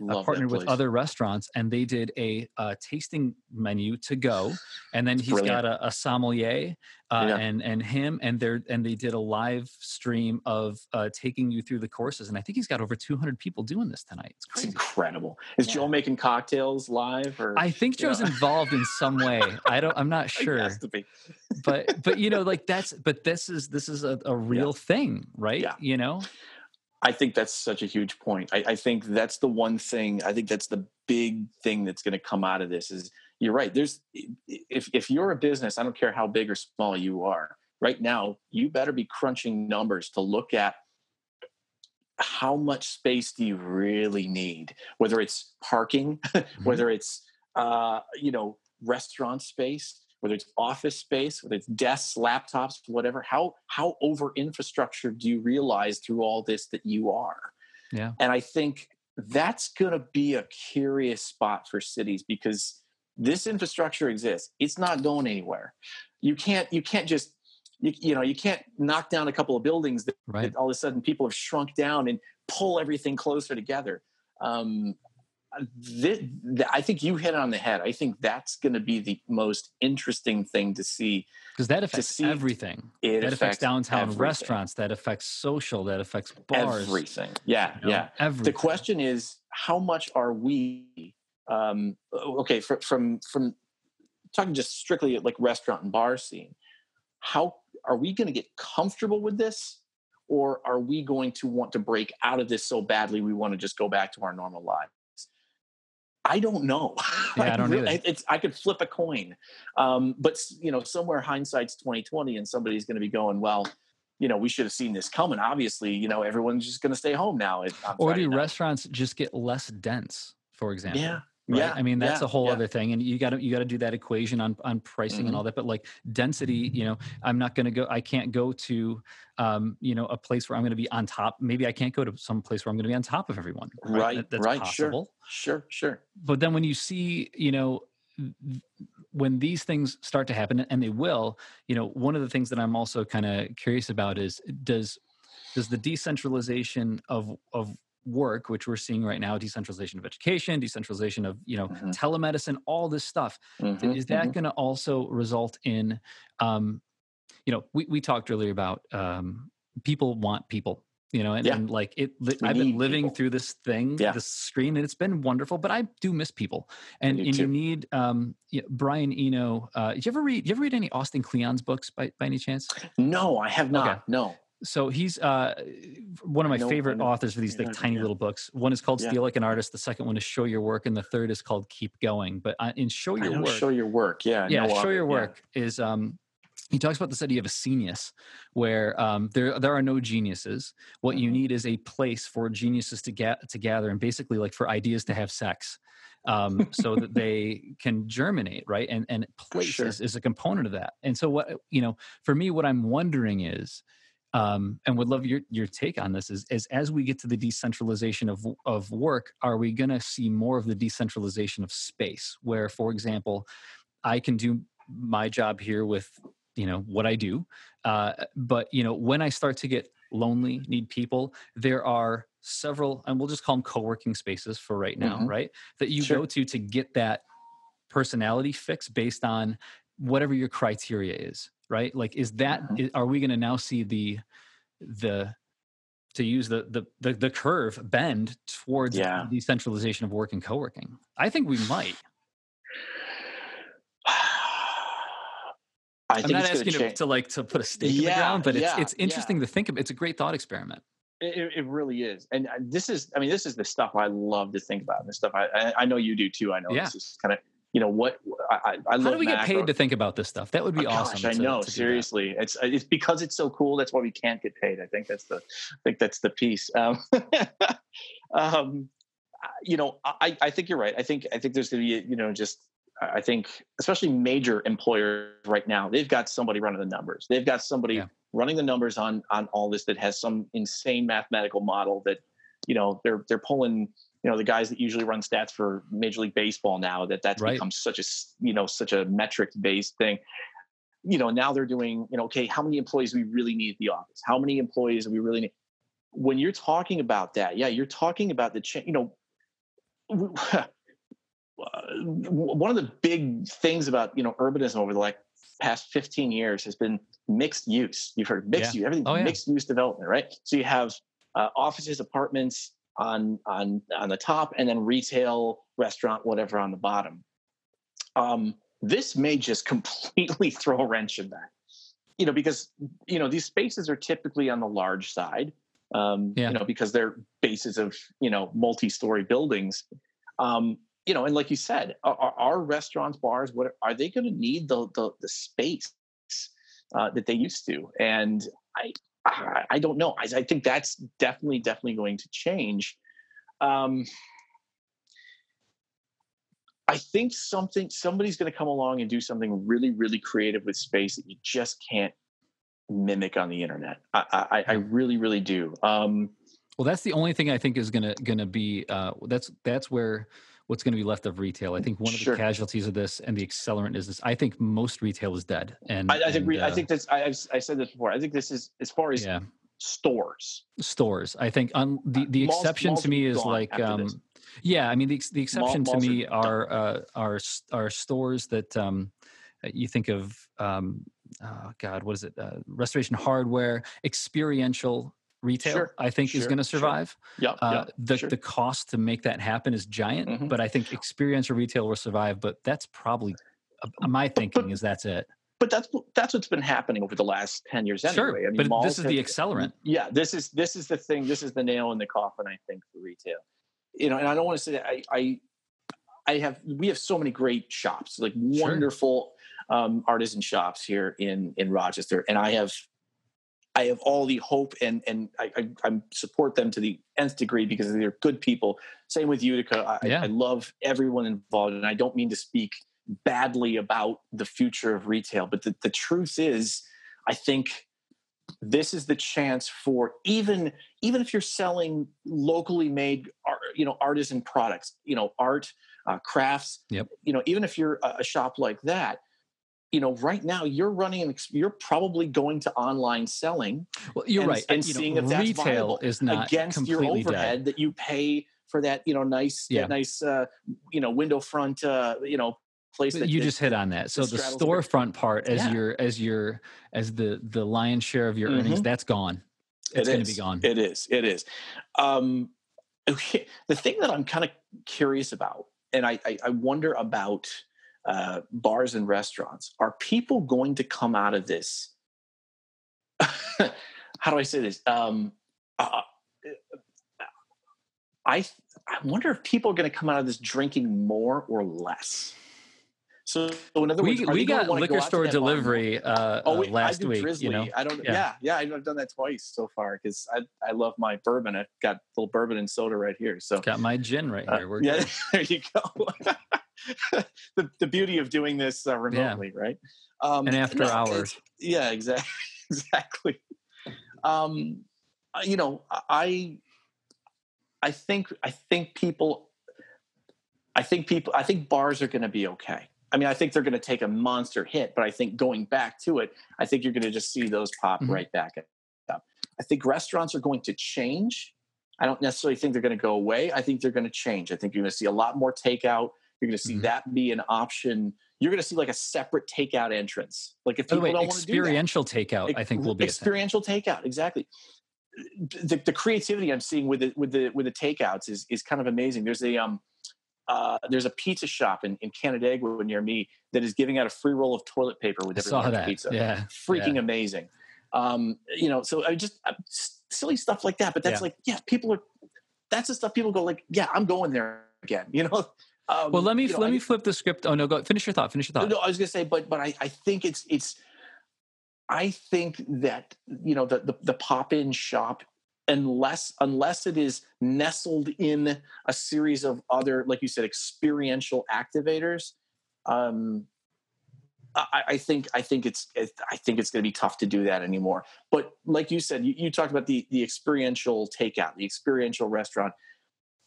uh, partnered with other restaurants, and they did a, a, tasting menu to go, and then he's Brilliant. got a, a sommelier, uh, yeah. and and him, and they and they did a live stream of uh, taking you through the courses, and I think he's got over 200 people doing this tonight. It's crazy, it's incredible. Is yeah. Joe making cocktails live, or I think Joe's know? involved in some way. I don't. I'm not [laughs] sure. but but you know, [laughs] like that's but this is this is a, a real yeah. thing, right? Yeah. You know. I think that's such a huge point. I, I, think that's the one thing. I think that's the big thing that's going to come out of this. Is you're right. There's if if you're a business, I don't care how big or small you are. Right now, you better be crunching numbers to look at how much space do you really need. Whether it's parking, [laughs] mm-hmm. whether it's uh, you know restaurant space, whether it's office space, whether it's desks, laptops, whatever, how how over infrastructure do you realize through all this that you are? Yeah. And I think that's going to be a curious spot for cities because this infrastructure exists. It's not going anywhere. You can't you can't just you, you know you can't knock down a couple of buildings that, right. that all of a sudden people have shrunk down and pull everything closer together. Um, I think you hit on the head. I think that's going to be the most interesting thing to see because that affects everything. It that affects, affects downtown everything. restaurants. That affects social. That affects bars. Everything. Yeah, you know, yeah. Everything. The question is, how much are we? Um, okay, for, from from talking just strictly like restaurant and bar scene. How are we going to get comfortable with this? Or are we going to want to break out of this so badly we want to just go back to our normal lives? I don't know. [laughs] Yeah, I don't really, It's I could flip a coin, um, but you know, somewhere hindsight's twenty twenty, and somebody's going to be going, well, you know, we should have seen this coming. Obviously, you know, everyone's just going to stay home now. or do restaurants just get less dense? For example, yeah, Right? Yeah, I mean that's yeah, a whole yeah. other thing, and you got to you got to do that equation on on pricing mm-hmm. and all that. But like density, you know, I'm not going to go. I can't go to, um, you know, a place where I'm going to be on top. Maybe I can't go to some place where I'm going to be on top of everyone. Right, right, that, that's right. Possible. Sure, sure, sure. But then when you see, you know, when these things start to happen, and they will, you know, one of the things that I'm also kind of curious about is does does the decentralization of of work which we're seeing right now decentralization of education decentralization of you know mm-hmm. telemedicine all this stuff mm-hmm, is that mm-hmm. going to also result in um you know we, we talked earlier about um people want people you know and, yeah. and like it li- i've been living people. through this thing yeah. this screen and it's been wonderful but i do miss people and, and you need um you know, brian eno uh did you ever read did you ever read any austin kleon's books by, by any chance no i have not okay. no so he's uh, one of my favorite authors for these like tiny yeah. little books. One is called yeah. "Steal Like an Artist." The second one is "Show Your Work," and the third is called "Keep Going." But uh, in "Show Your Work," "Show Your Work," yeah, yeah, no "Show Your Work" yeah. is um, he talks about this idea of a scenius where um, there there are no geniuses what you mm-hmm. need is a place for geniuses to get to gather and basically like for ideas to have sex um, so that [laughs] they can germinate right and and place sure. is, is, a component of that and so what you know for me what i'm wondering is um, and would love your your take on this is, is as we get to the decentralization of of work are we going to see more of the decentralization of space where for example i can do my job here with you know what i do uh, but you know when i start to get lonely need people there are several and we'll just call them co-working spaces for right now mm-hmm. right that you sure. go to to get that personality fix based on whatever your criteria is right like is that mm-hmm. are we going to now see the the to use the, the the the, curve bend towards yeah. decentralization of work and co-working i think we might [sighs] I am not asking to, to, like to put a stake yeah, in the ground, but it's yeah, it's interesting to think of. It's a great thought experiment. It, it, really is, and uh, this is. I mean, this is the stuff I love to think about. This stuff I I know you do too. I know this is kind of you know what I, I How do we get paid to think about this stuff? That would be oh, awesome. Gosh, I know. To seriously, it's it's because it's so cool. That's why we can't get paid. I think that's the I think that's the piece. Um, [laughs] um, you know, I I think you're right. I think I think there's going to be you know just I think, especially major employers right now, they've got somebody running the numbers. They've got somebody yeah. running the numbers on on all this that has some insane mathematical model that, you know, they're they're pulling, you know, the guys that usually run stats for Major League Baseball now that that's right. become such a you know such a metric based thing. You know, now they're doing, you know, okay, how many employees do we really need at the office? How many employees do we really need? When you're talking about that, yeah, you're talking about the change. You know, [laughs] one of the big things about you know urbanism over the like past 15 years has been mixed use. You've heard mixed yeah. use, everything oh, yeah. mixed use development, right? So you have uh, offices, apartments on on on the top, and then retail, restaurant, whatever on the bottom. Um, this may just completely [laughs] throw a wrench in that, you know, because you know these spaces are typically on the large side, um, yeah. you know, because they're bases of you know multi-story buildings. Um, you know, and like you said, are, are restaurants, bars, what are they going to need the, the, the space uh, that they used to? And I, I, I don't know. I, I, think that's definitely, definitely going to change. Um, I think something somebody's going to come along and do something really, really creative with space that you just can't mimic on the internet. I, I, I really, really do. Um, well, that's the only thing I think is gonna gonna be. Uh, that's that's where what's going to be left of retail. I think one of sure. the casualties of this and the accelerant is this. I think most retail is dead. And I, I think and, uh, I think that's I, I said this before. I think this is as far as yeah. stores. Stores. I think on the the malls, exception malls to me is like um, yeah. I mean the the exception to me are are, uh, are are stores that um, you think of um, oh God, what is it? Uh, restoration hardware, experiential retail sure, i think sure, is going to survive. Sure. yeah, uh, the, the cost to make that happen is giant mm-hmm. but i think experiential retail will survive but that's probably uh, my thinking but, is that's it. but that's that's what's been happening over the last 10 years anyway. Sure, I mean, but this is have, the accelerant. Yeah this is this is the thing this is the nail in the coffin i think for retail. You know and i don't want to say I, I i have we have so many great shops like wonderful um, artisan shops here in in rochester and i have I have all the hope and and I, I, I, support them to the nth degree because they're good people. Same with Utica. I, yeah. I, love everyone involved, and I don't mean to speak badly about the future of retail, but the, the truth is, I think this is the chance for even even if you're selling locally made you know artisan products, you know art, uh, crafts. Yep. You know even if you're a, a shop like that you know right now you're running an you're probably going to online selling well you're and, right and you seeing know, if that's retail is not against your overhead dead. that you pay for that you know nice yeah. nice uh, you know window front uh, you know place that you just hit on that so the storefront part as yeah. your as your as the the lion's share of your mm-hmm. earnings that's gone it's it going to be gone it is it is um okay. the thing that i'm kind of curious about and I, I, I wonder about uh, bars and restaurants, are people going to come out of this? [laughs] how do I say this? Um, uh, I I wonder if people are going to come out of this drinking more or less. So, in other words, we, we got liquor store delivery uh, oh, wait, last week. Drizly. You know, I don't. Yeah, yeah, yeah I've done that twice so far because I I love my bourbon. I've got a little bourbon and soda right here. So got my gin right uh, here. We're yeah, [laughs] there you go. [laughs] the the beauty of doing this uh, remotely, yeah. right? Um, and after hours. Yeah, exactly. [laughs] exactly. Um, uh, you know, I I think I think people I think people I think bars are going to be okay. I mean, I think they're going to take a monster hit, but I think going back to it, I think you're going to just see those pop mm-hmm. right back up. I think restaurants are going to change. I don't necessarily think they're going to go away. I think they're going to change. I think you're going to see a lot more takeout. You're going to see mm-hmm. that be an option. You're going to see like a separate takeout entrance. Like if people way, don't want to do experiential takeout, I think will be experiential takeout. Exactly. The, the creativity I'm seeing with the with the with the takeouts is is kind of amazing. There's a um uh, there's a pizza shop in, in Canandaigua near me that is giving out a free roll of toilet paper with every pizza. Yeah, freaking yeah. amazing. Um, you know, so I just uh, silly stuff like that. But that's yeah. like, yeah, people are. That's the stuff people go like, yeah, I'm going there again. [laughs] You know. Um, well, let me let know, me I, flip the script. Oh no, go finish your thought. Finish your thought. No, I was gonna say, but but I I think it's it's. I think that you know the the, the pop in shop unless unless it is nestled in a series of other like you said experiential activators um, I, I, think I think it's I think it's going to be tough to do that anymore. But like you said, you, you talked about the the experiential takeout, the experiential restaurant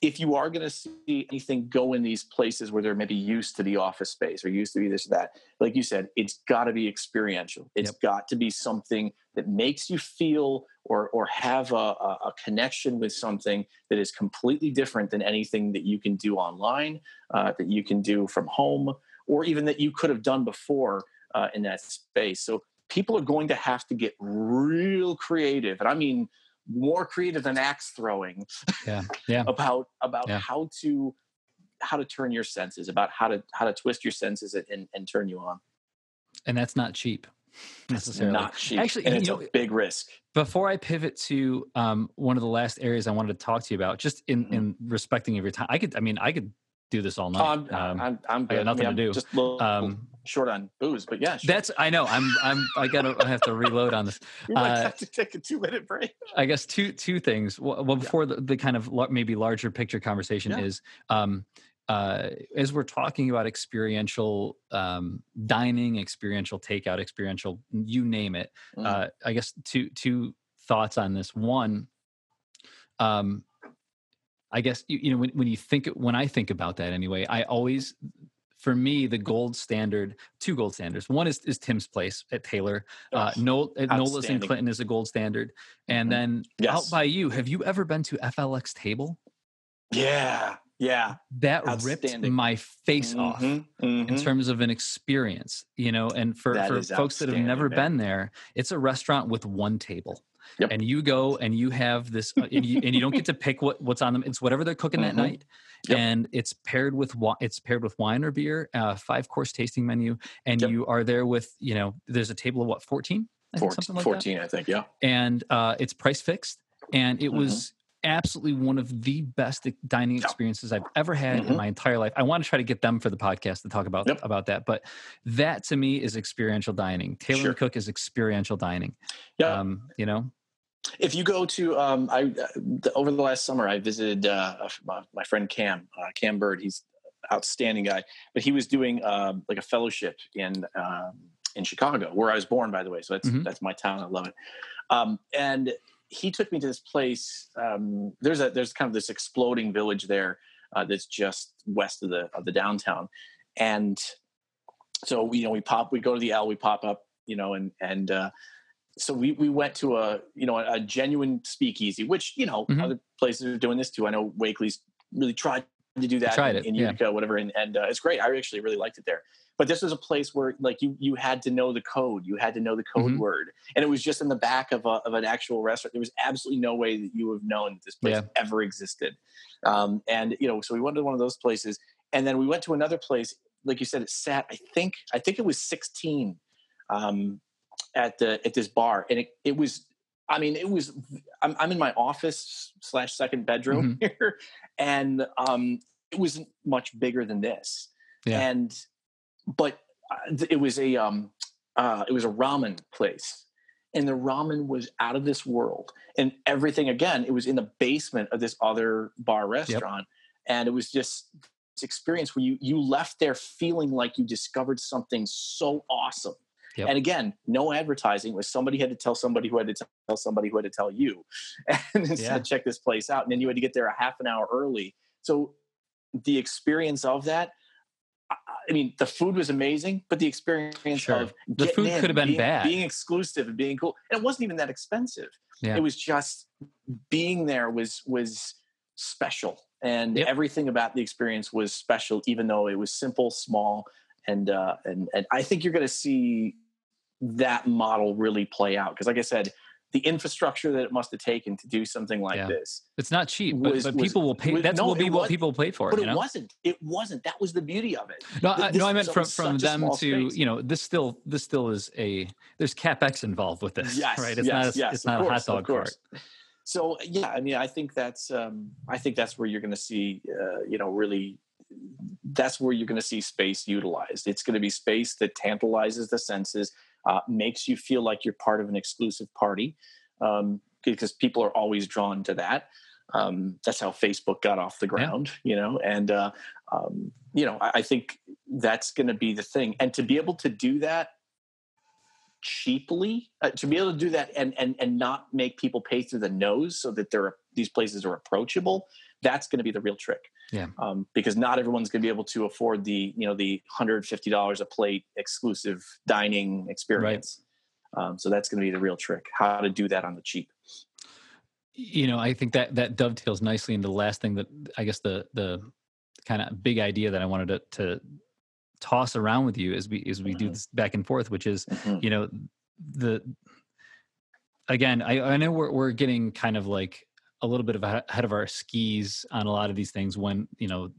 if you are going to see anything go in these places where they're maybe used to the office space or used to be this or that, like you said, it's got to be experiential. It's yep. got to be something that makes you feel or or have a, a, connection with something that is completely different than anything that you can do online, uh, that you can do from home, or even that you could have done before uh, in that space. So people are going to have to get real creative, and I mean more creative than axe throwing. Yeah, yeah. about about yeah. how to how to turn your senses, about how to how to twist your senses and, and turn you on. And that's not cheap necessarily. Not cheap. Actually, and it's know, a big risk. Before I pivot to um, one of the last areas I wanted to talk to you about, just in, mm-hmm. in respecting of your time, I could. I mean, I could do this all night. Um, um, I'm, I'm. I got nothing mean, to do. Just little, um, short on booze, but yeah, sure. that's I know. I'm I'm I gotta I have to reload on this. [laughs] We might uh, have to take a two minute break. I guess two two things. Well, before yeah. the, the kind of maybe larger picture conversation yeah. is. Um, uh, as we're talking about experiential um, dining, experiential takeout, experiential, you name it. Mm. Uh, I guess two two thoughts on this. One, um, I guess you, you know when, when you think when I think about that anyway, I always for me the gold standard two gold standards one is, is tim's place at tailor uh, no, nola's and clinton is a gold standard and mm-hmm. then yes. out by you have you ever been to flx table yeah yeah that ripped my face mm-hmm. off mm-hmm. in terms of an experience you know and for, for folks that have never man. been there it's a restaurant with one table Yep. And you go and you have this, uh, and, you, and, you, don't get to pick what, what's on them. It's whatever they're cooking mm-hmm. that night, yep. and it's paired with it's paired with wine or beer, uh, five course tasting menu, and yep. you are there with you know there's a table of what 14, I 14, something like 14 that. I think, yeah. And uh, it's price fixed, and it mm-hmm. was absolutely one of the best dining experiences I've ever had mm-hmm. in my entire life. I want to try to get them for the podcast to talk about yep. about that, but that to me is experiential dining. Tailor sure. Cook is experiential dining. Yeah, um, you know. If you go to, um, I uh, over the last summer, I visited uh, my, my, friend Cam, uh, Cam Bird. He's outstanding guy, but he was doing um, like a fellowship in um, in Chicago, where I was born, by the way. So that's mm-hmm. that's my town. I love it. Um, and he took me to this place. Um, there's a there's kind of this exploding village there uh, that's just west of the of the downtown, and so you know we pop we go to the L we pop up you know and and uh, so we we went to a you know a, a genuine speakeasy, which you know mm-hmm. other places are doing this too. I know Wakely's really tried to do that in, in, Utica, yeah. whatever, and, and uh, it's great. I actually really liked it there. But this was a place where like you you had to know the code, you had to know the code mm-hmm. word, and it was just in the back of a, of an actual restaurant. There was absolutely no way that you would have known that this place yeah. ever existed. Um, and you know, so we went to one of those places, and then we went to another place. Like you said, it sat. I think I think it was sixteen. Um, at the at this bar, and it it was. I mean, it was. I'm, I'm in my office slash second bedroom mm-hmm. [laughs] here, and um, it wasn't much bigger than this. Yeah. And but uh, it was a um, uh, it was a ramen place, and the ramen was out of this world, and everything again. It was in the basement of this other bar restaurant, yep. and it was just this experience where you you left there feeling like you discovered something so awesome. Yep. And again, no advertising. Was somebody had to tell somebody who had to tell somebody who had to tell you, [laughs] and yeah. check this place out, and then you had to get there a half an hour early. So the experience of that I mean, the food was amazing, but the experience sure. of the food in, could have been being, bad, being exclusive and being cool, and it wasn't even that expensive. Yeah. It was just being there was was special, and yep. everything about the experience was special, even though it was simple, small, and uh, and and I think you're going to see that model really play out because, like I said, the infrastructure that it must have taken to do something like yeah. this. It's not cheap, but, was, people will pay. That's no, will be what people pay for. But it know? wasn't. It wasn't. That was the beauty of it. No, I, no, I meant from from them to space. you know this still this still is a there's capex involved with this. Yes, right. It's yes, not. A, yes, it's not course, a hot dog cart. So yeah, I mean, I think that's um, I think that's where you're going to see uh, you know really that's where you're going to see space utilized. It's going to be space that tantalizes the senses, uh, makes you feel like you're part of an exclusive party um, because people are always drawn to that. Um, that's how Facebook got off the ground, yeah. you know, and uh, um, you know, I, I think that's going to be the thing, and to be able to do that cheaply, uh, to be able to do that and and and not make people pay through the nose, so that there these places are approachable. That's going to be the real trick. Yeah. Um, because not everyone's going to be able to afford the you know the hundred fifty dollars a plate exclusive dining experience. Um, so that's going to be the real trick: how to do that on the cheap. You know, I think that that dovetails nicely into the last thing that I guess the the kind of big idea that I wanted to, to toss around with you as we as we mm-hmm. do this back and forth, which is mm-hmm. you know the again I, I know we're we're getting kind of like a little bit of ahead of our skis on a lot of these things when you know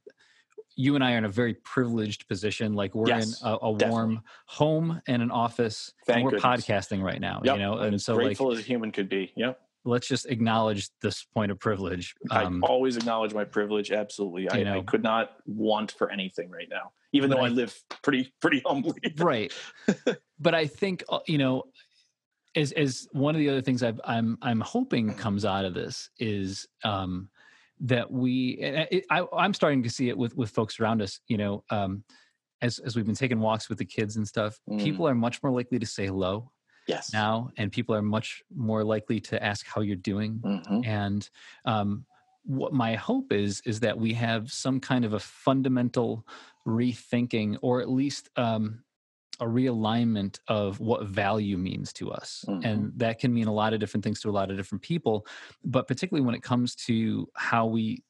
you and I are in a very privileged position. Like we're yes, in a, a warm home and an office, Thank and we're goodness. podcasting right now. Yep. You know, and so grateful like, as a human could be. Yep. Let's just acknowledge this point of privilege. Um, I always acknowledge my privilege. Absolutely, I, I, could not want for anything right now, even though I, I live pretty pretty humbly. right, [laughs] but I think uh, you know, as as one of the other things i am I'm, I'm hoping comes out of this is um, that we it, I, am starting to see it with with folks around us you know um, as as we've been taking walks with the kids and stuff mm. people are much more likely to say hello yes now and people are much more likely to ask how you're doing mm-hmm. and um, what my hope is is that we have some kind of a fundamental rethinking or at least um, a realignment of what value means to us. Mm-hmm. And that can mean a lot of different things to a lot of different people, but particularly when it comes to how we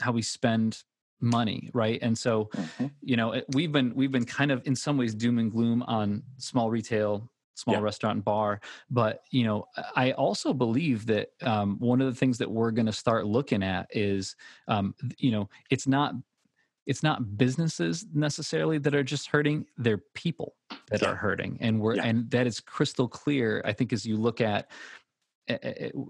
how we spend money right and so mm-hmm. you know we've been we've been kind of in some ways doom and gloom on small retail small yeah. restaurant and bar but you know i also believe that um, one of the things that we're going to start looking at is um, you know it's not it's not businesses necessarily that are just hurting they're people that yeah. are hurting and we're yeah. and that is crystal clear i think as you look at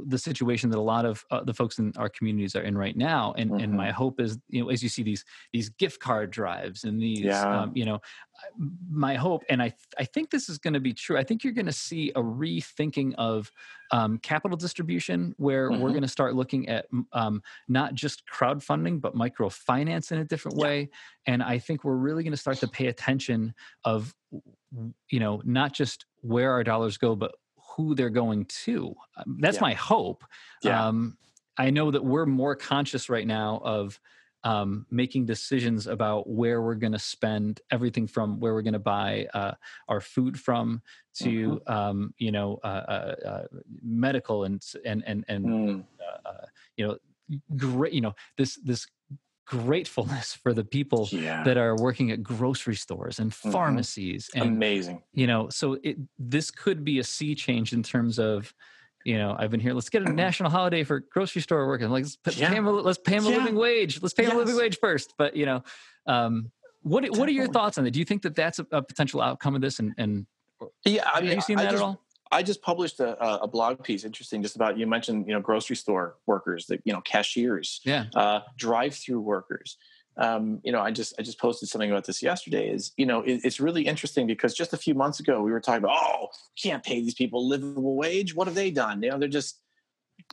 the situation that a lot of uh, the folks in our communities are in right now and mm-hmm. and my mm-hmm. hope is you know as you see these these gift card drives and these yeah. um, you know my hope and i i think this is going to be true i think you're going to see a rethinking of um, capital distribution where mm-hmm. we're going to start looking at um, not just crowdfunding but microfinance in a different yeah. way and i think we're really going to start to pay attention of you know not just where our dollars go but who they're going to. Um, that's yeah. my hope. Yeah. Um, I know that we're more conscious right now of um, making decisions about where we're going to spend everything from where we're going to buy uh, our food from to mm-hmm. um, you know uh, uh, uh medical and and and and mm. Uh, uh, you know great you know this this gratefulness for the people yeah. that are working at grocery stores and mm-hmm. pharmacies mm-hmm. and amazing you know so it this could be a sea change in terms of you know i've been here let's get a national holiday for grocery store workers like let's, pay, yeah. him a, let's pay him a living wage let's pay yes. him a living wage first but you know um, what Definitely. what are your thoughts on that do you think that that's a, a potential outcome of this and and yeah I mean, have you seen I that just, at all I just published a, a, blog piece, interesting, just about you mentioned, you know, grocery store workers, that you know, cashiers, yeah, uh, drive-through workers. um, you know, I just I just posted something about this yesterday. Is you know, it, it's really interesting because just a few months ago we were talking about, oh, can't pay these people a livable wage. What have they done? You know, they're just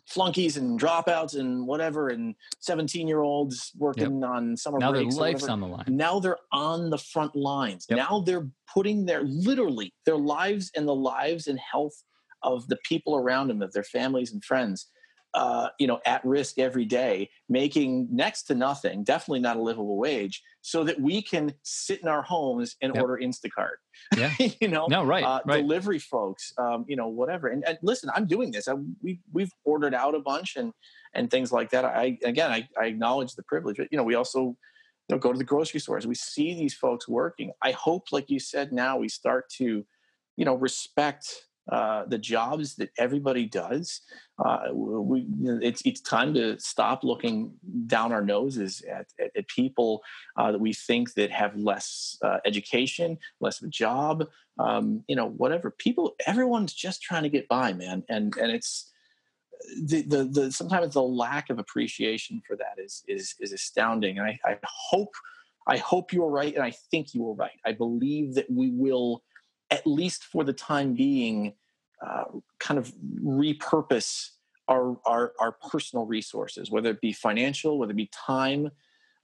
flunkies and dropouts and whatever, and seventeen-year-olds working yep. on summer now breaks. Now their life's on the line. Now they're on the front lines. Yep. Now they're putting their literally their lives and the lives and health of the people around them, of their families and friends uh, you know, at risk every day, making next to nothing, definitely not a livable wage, so that we can sit in our homes and yep. order Instacart. Yeah, [laughs] you know, no, right, uh, right. delivery folks, um, you know, whatever. And, and, listen, I'm doing this. I, we we've ordered out a bunch and and things like that. I again, I, I acknowledge the privilege. But, you know, we also you know, go to the grocery stores. We see these folks working. I hope, like you said, now we start to, you know, respect uh, the jobs that everybody does. Uh, we, it's it's time to stop looking down our noses at, at, at people uh, that we think that have less uh, education, less of a job, um, you know, whatever. People, everyone's just trying to get by, man, and and it's. The, the, the sometimes the lack of appreciation for that is is is astounding and I, I hope I hope you are right and I think you are right I believe that we will at least for the time being, uh, kind of repurpose our, our, our personal resources, whether it be financial, whether it be time,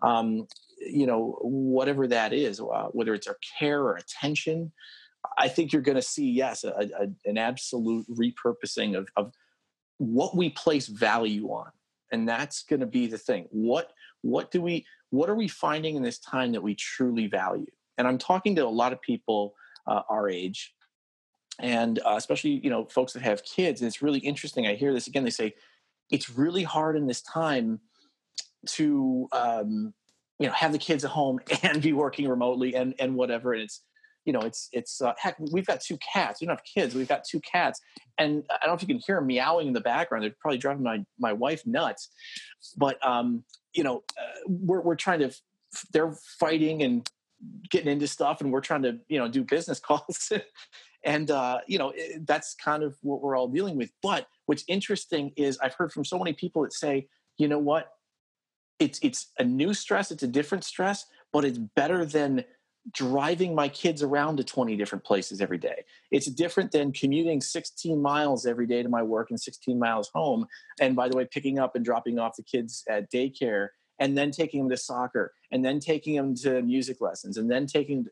um, you know, whatever that is, uh, whether it's our care or attention. I think you're going to see, yes, a, a, an absolute repurposing of, of what we place value on, and that's going to be the thing. What what do we what are we finding in this time that we truly value? And I'm talking to a lot of people uh, our age. And uh, especially you know folks that have kids and it's really interesting i hear this again they say it's really hard in this time to um, you know have the kids at home [laughs] and be working remotely and and whatever and it's you know it's it's uh, heck we've got two cats we don't have kids we've got two cats and i don't know if you can hear them meowing in the background they're probably driving my my wife nuts but um you know uh, we're, we're trying to they're fighting and getting into stuff and we're trying to you know do business [laughs] calls. And uh, you know that's kind of what we're all dealing with. But what's interesting is i've heard from so many people that say you know what? It's it's a new stress it's a different stress but it's better than driving my kids around to 20 different places every day. It's different than commuting 16 miles every day to my work and 16 miles home and by the way picking up and dropping off the kids at daycare and then taking them to soccer and then taking them to music lessons and then taking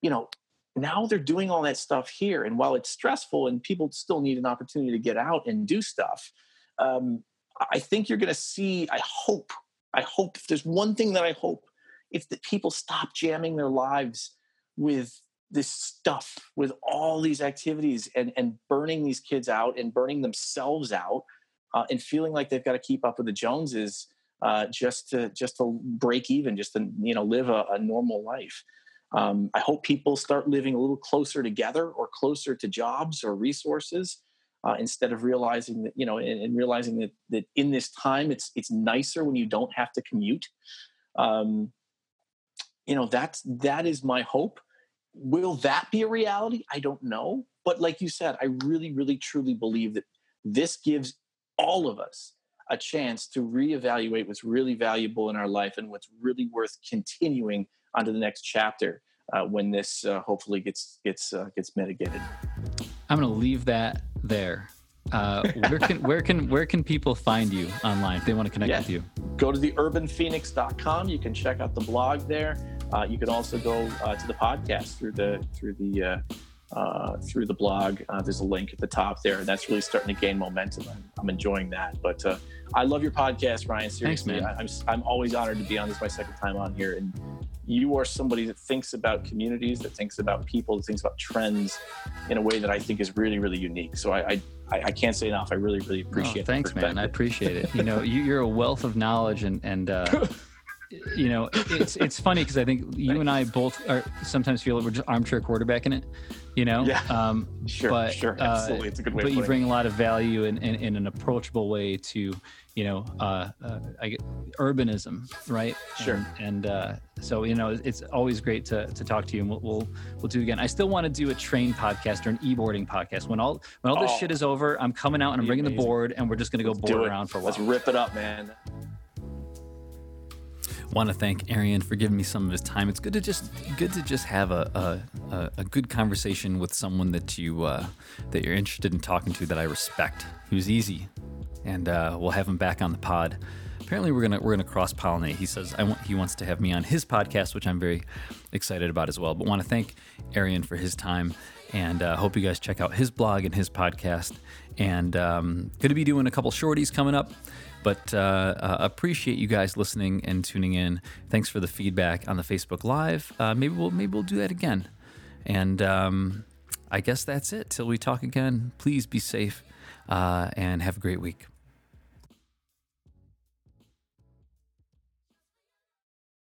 you know now they're doing all that stuff here and while it's stressful and people still need an opportunity to get out and do stuff um, i think you're going to see i hope i hope if there's one thing that i hope it's that people stop jamming their lives with this stuff with all these activities and and burning these kids out and burning themselves out uh, and feeling like they've got to keep up with the joneses uh, just to just to break even, just to you know live a, a normal life. Um, I hope people start living a little closer together or closer to jobs or resources uh, instead of realizing that you know and, and, realizing that that in this time it's it's nicer when you don't have to commute. Um, you know that's that is my hope. Will that be a reality? I don't know, but like you said, I really, really, truly believe that this gives all of us a chance to reevaluate what's really valuable in our life and what's really worth continuing onto the next chapter uh, when this uh, hopefully gets gets uh, gets mitigated. I'm going to leave that there. Uh, [laughs] where can where can where can people find you online if they want to connect yeah. with you? Go to the urbanphoenix.com. You can check out the blog there. Uh, you can also go uh, to the podcast through the through the uh, through the blog. Uh, there's a link at the top there, and that's really starting to gain momentum. I'm, I'm enjoying that. But uh, I love your podcast, Ryan. Seriously, Thanks, man. I, am I'm always honored to be on this my second time on here, and you are somebody that thinks about communities, that thinks about people, that thinks about trends in a way that I think is really, really unique. So I, I, I can't say enough. I really, really oh, appreciate. Oh, thanks, man. I appreciate it. You [laughs] know, you, are a wealth of knowledge, and and uh, [laughs] you know, it's it's funny because I think you and I both are sometimes feel like we're just armchair quarterbacking it. You know, yeah, um, sure, but, sure, uh, absolutely, it's a good way. But you bring a lot of value in, in, in, an approachable way to, you know, uh, uh, I get urbanism, right? Sure. And, and uh, so you know, it's always great to, to talk to you, and we'll, we'll we'll do again. I still want to do a train podcast or an e-boarding podcast. When all when all this oh, shit is over, I'm coming out and I'm bringing amazing. the board, and we're just gonna go Let's board around for a while. Let's rip it up, man. Want to thank Arian for giving me some of his time. It's good to just good to just have a a, a good conversation with someone that you uh, that you're interested in talking to that I respect. He was easy, and uh, we'll have him back on the pod. Apparently, we're gonna we're gonna cross pollinate. He says I want he wants to have me on his podcast, which I'm very excited about as well. But want to thank Arian for his time, and uh, hope you guys check out his blog and his podcast. And um, going to be doing a couple shorties coming up. But uh, uh, appreciate you guys listening and tuning in. Thanks for the feedback on the Facebook Live. Uh, maybe we'll maybe we'll do that again. And um, I guess that's it. Till we talk again. Please be safe uh, and have a great week.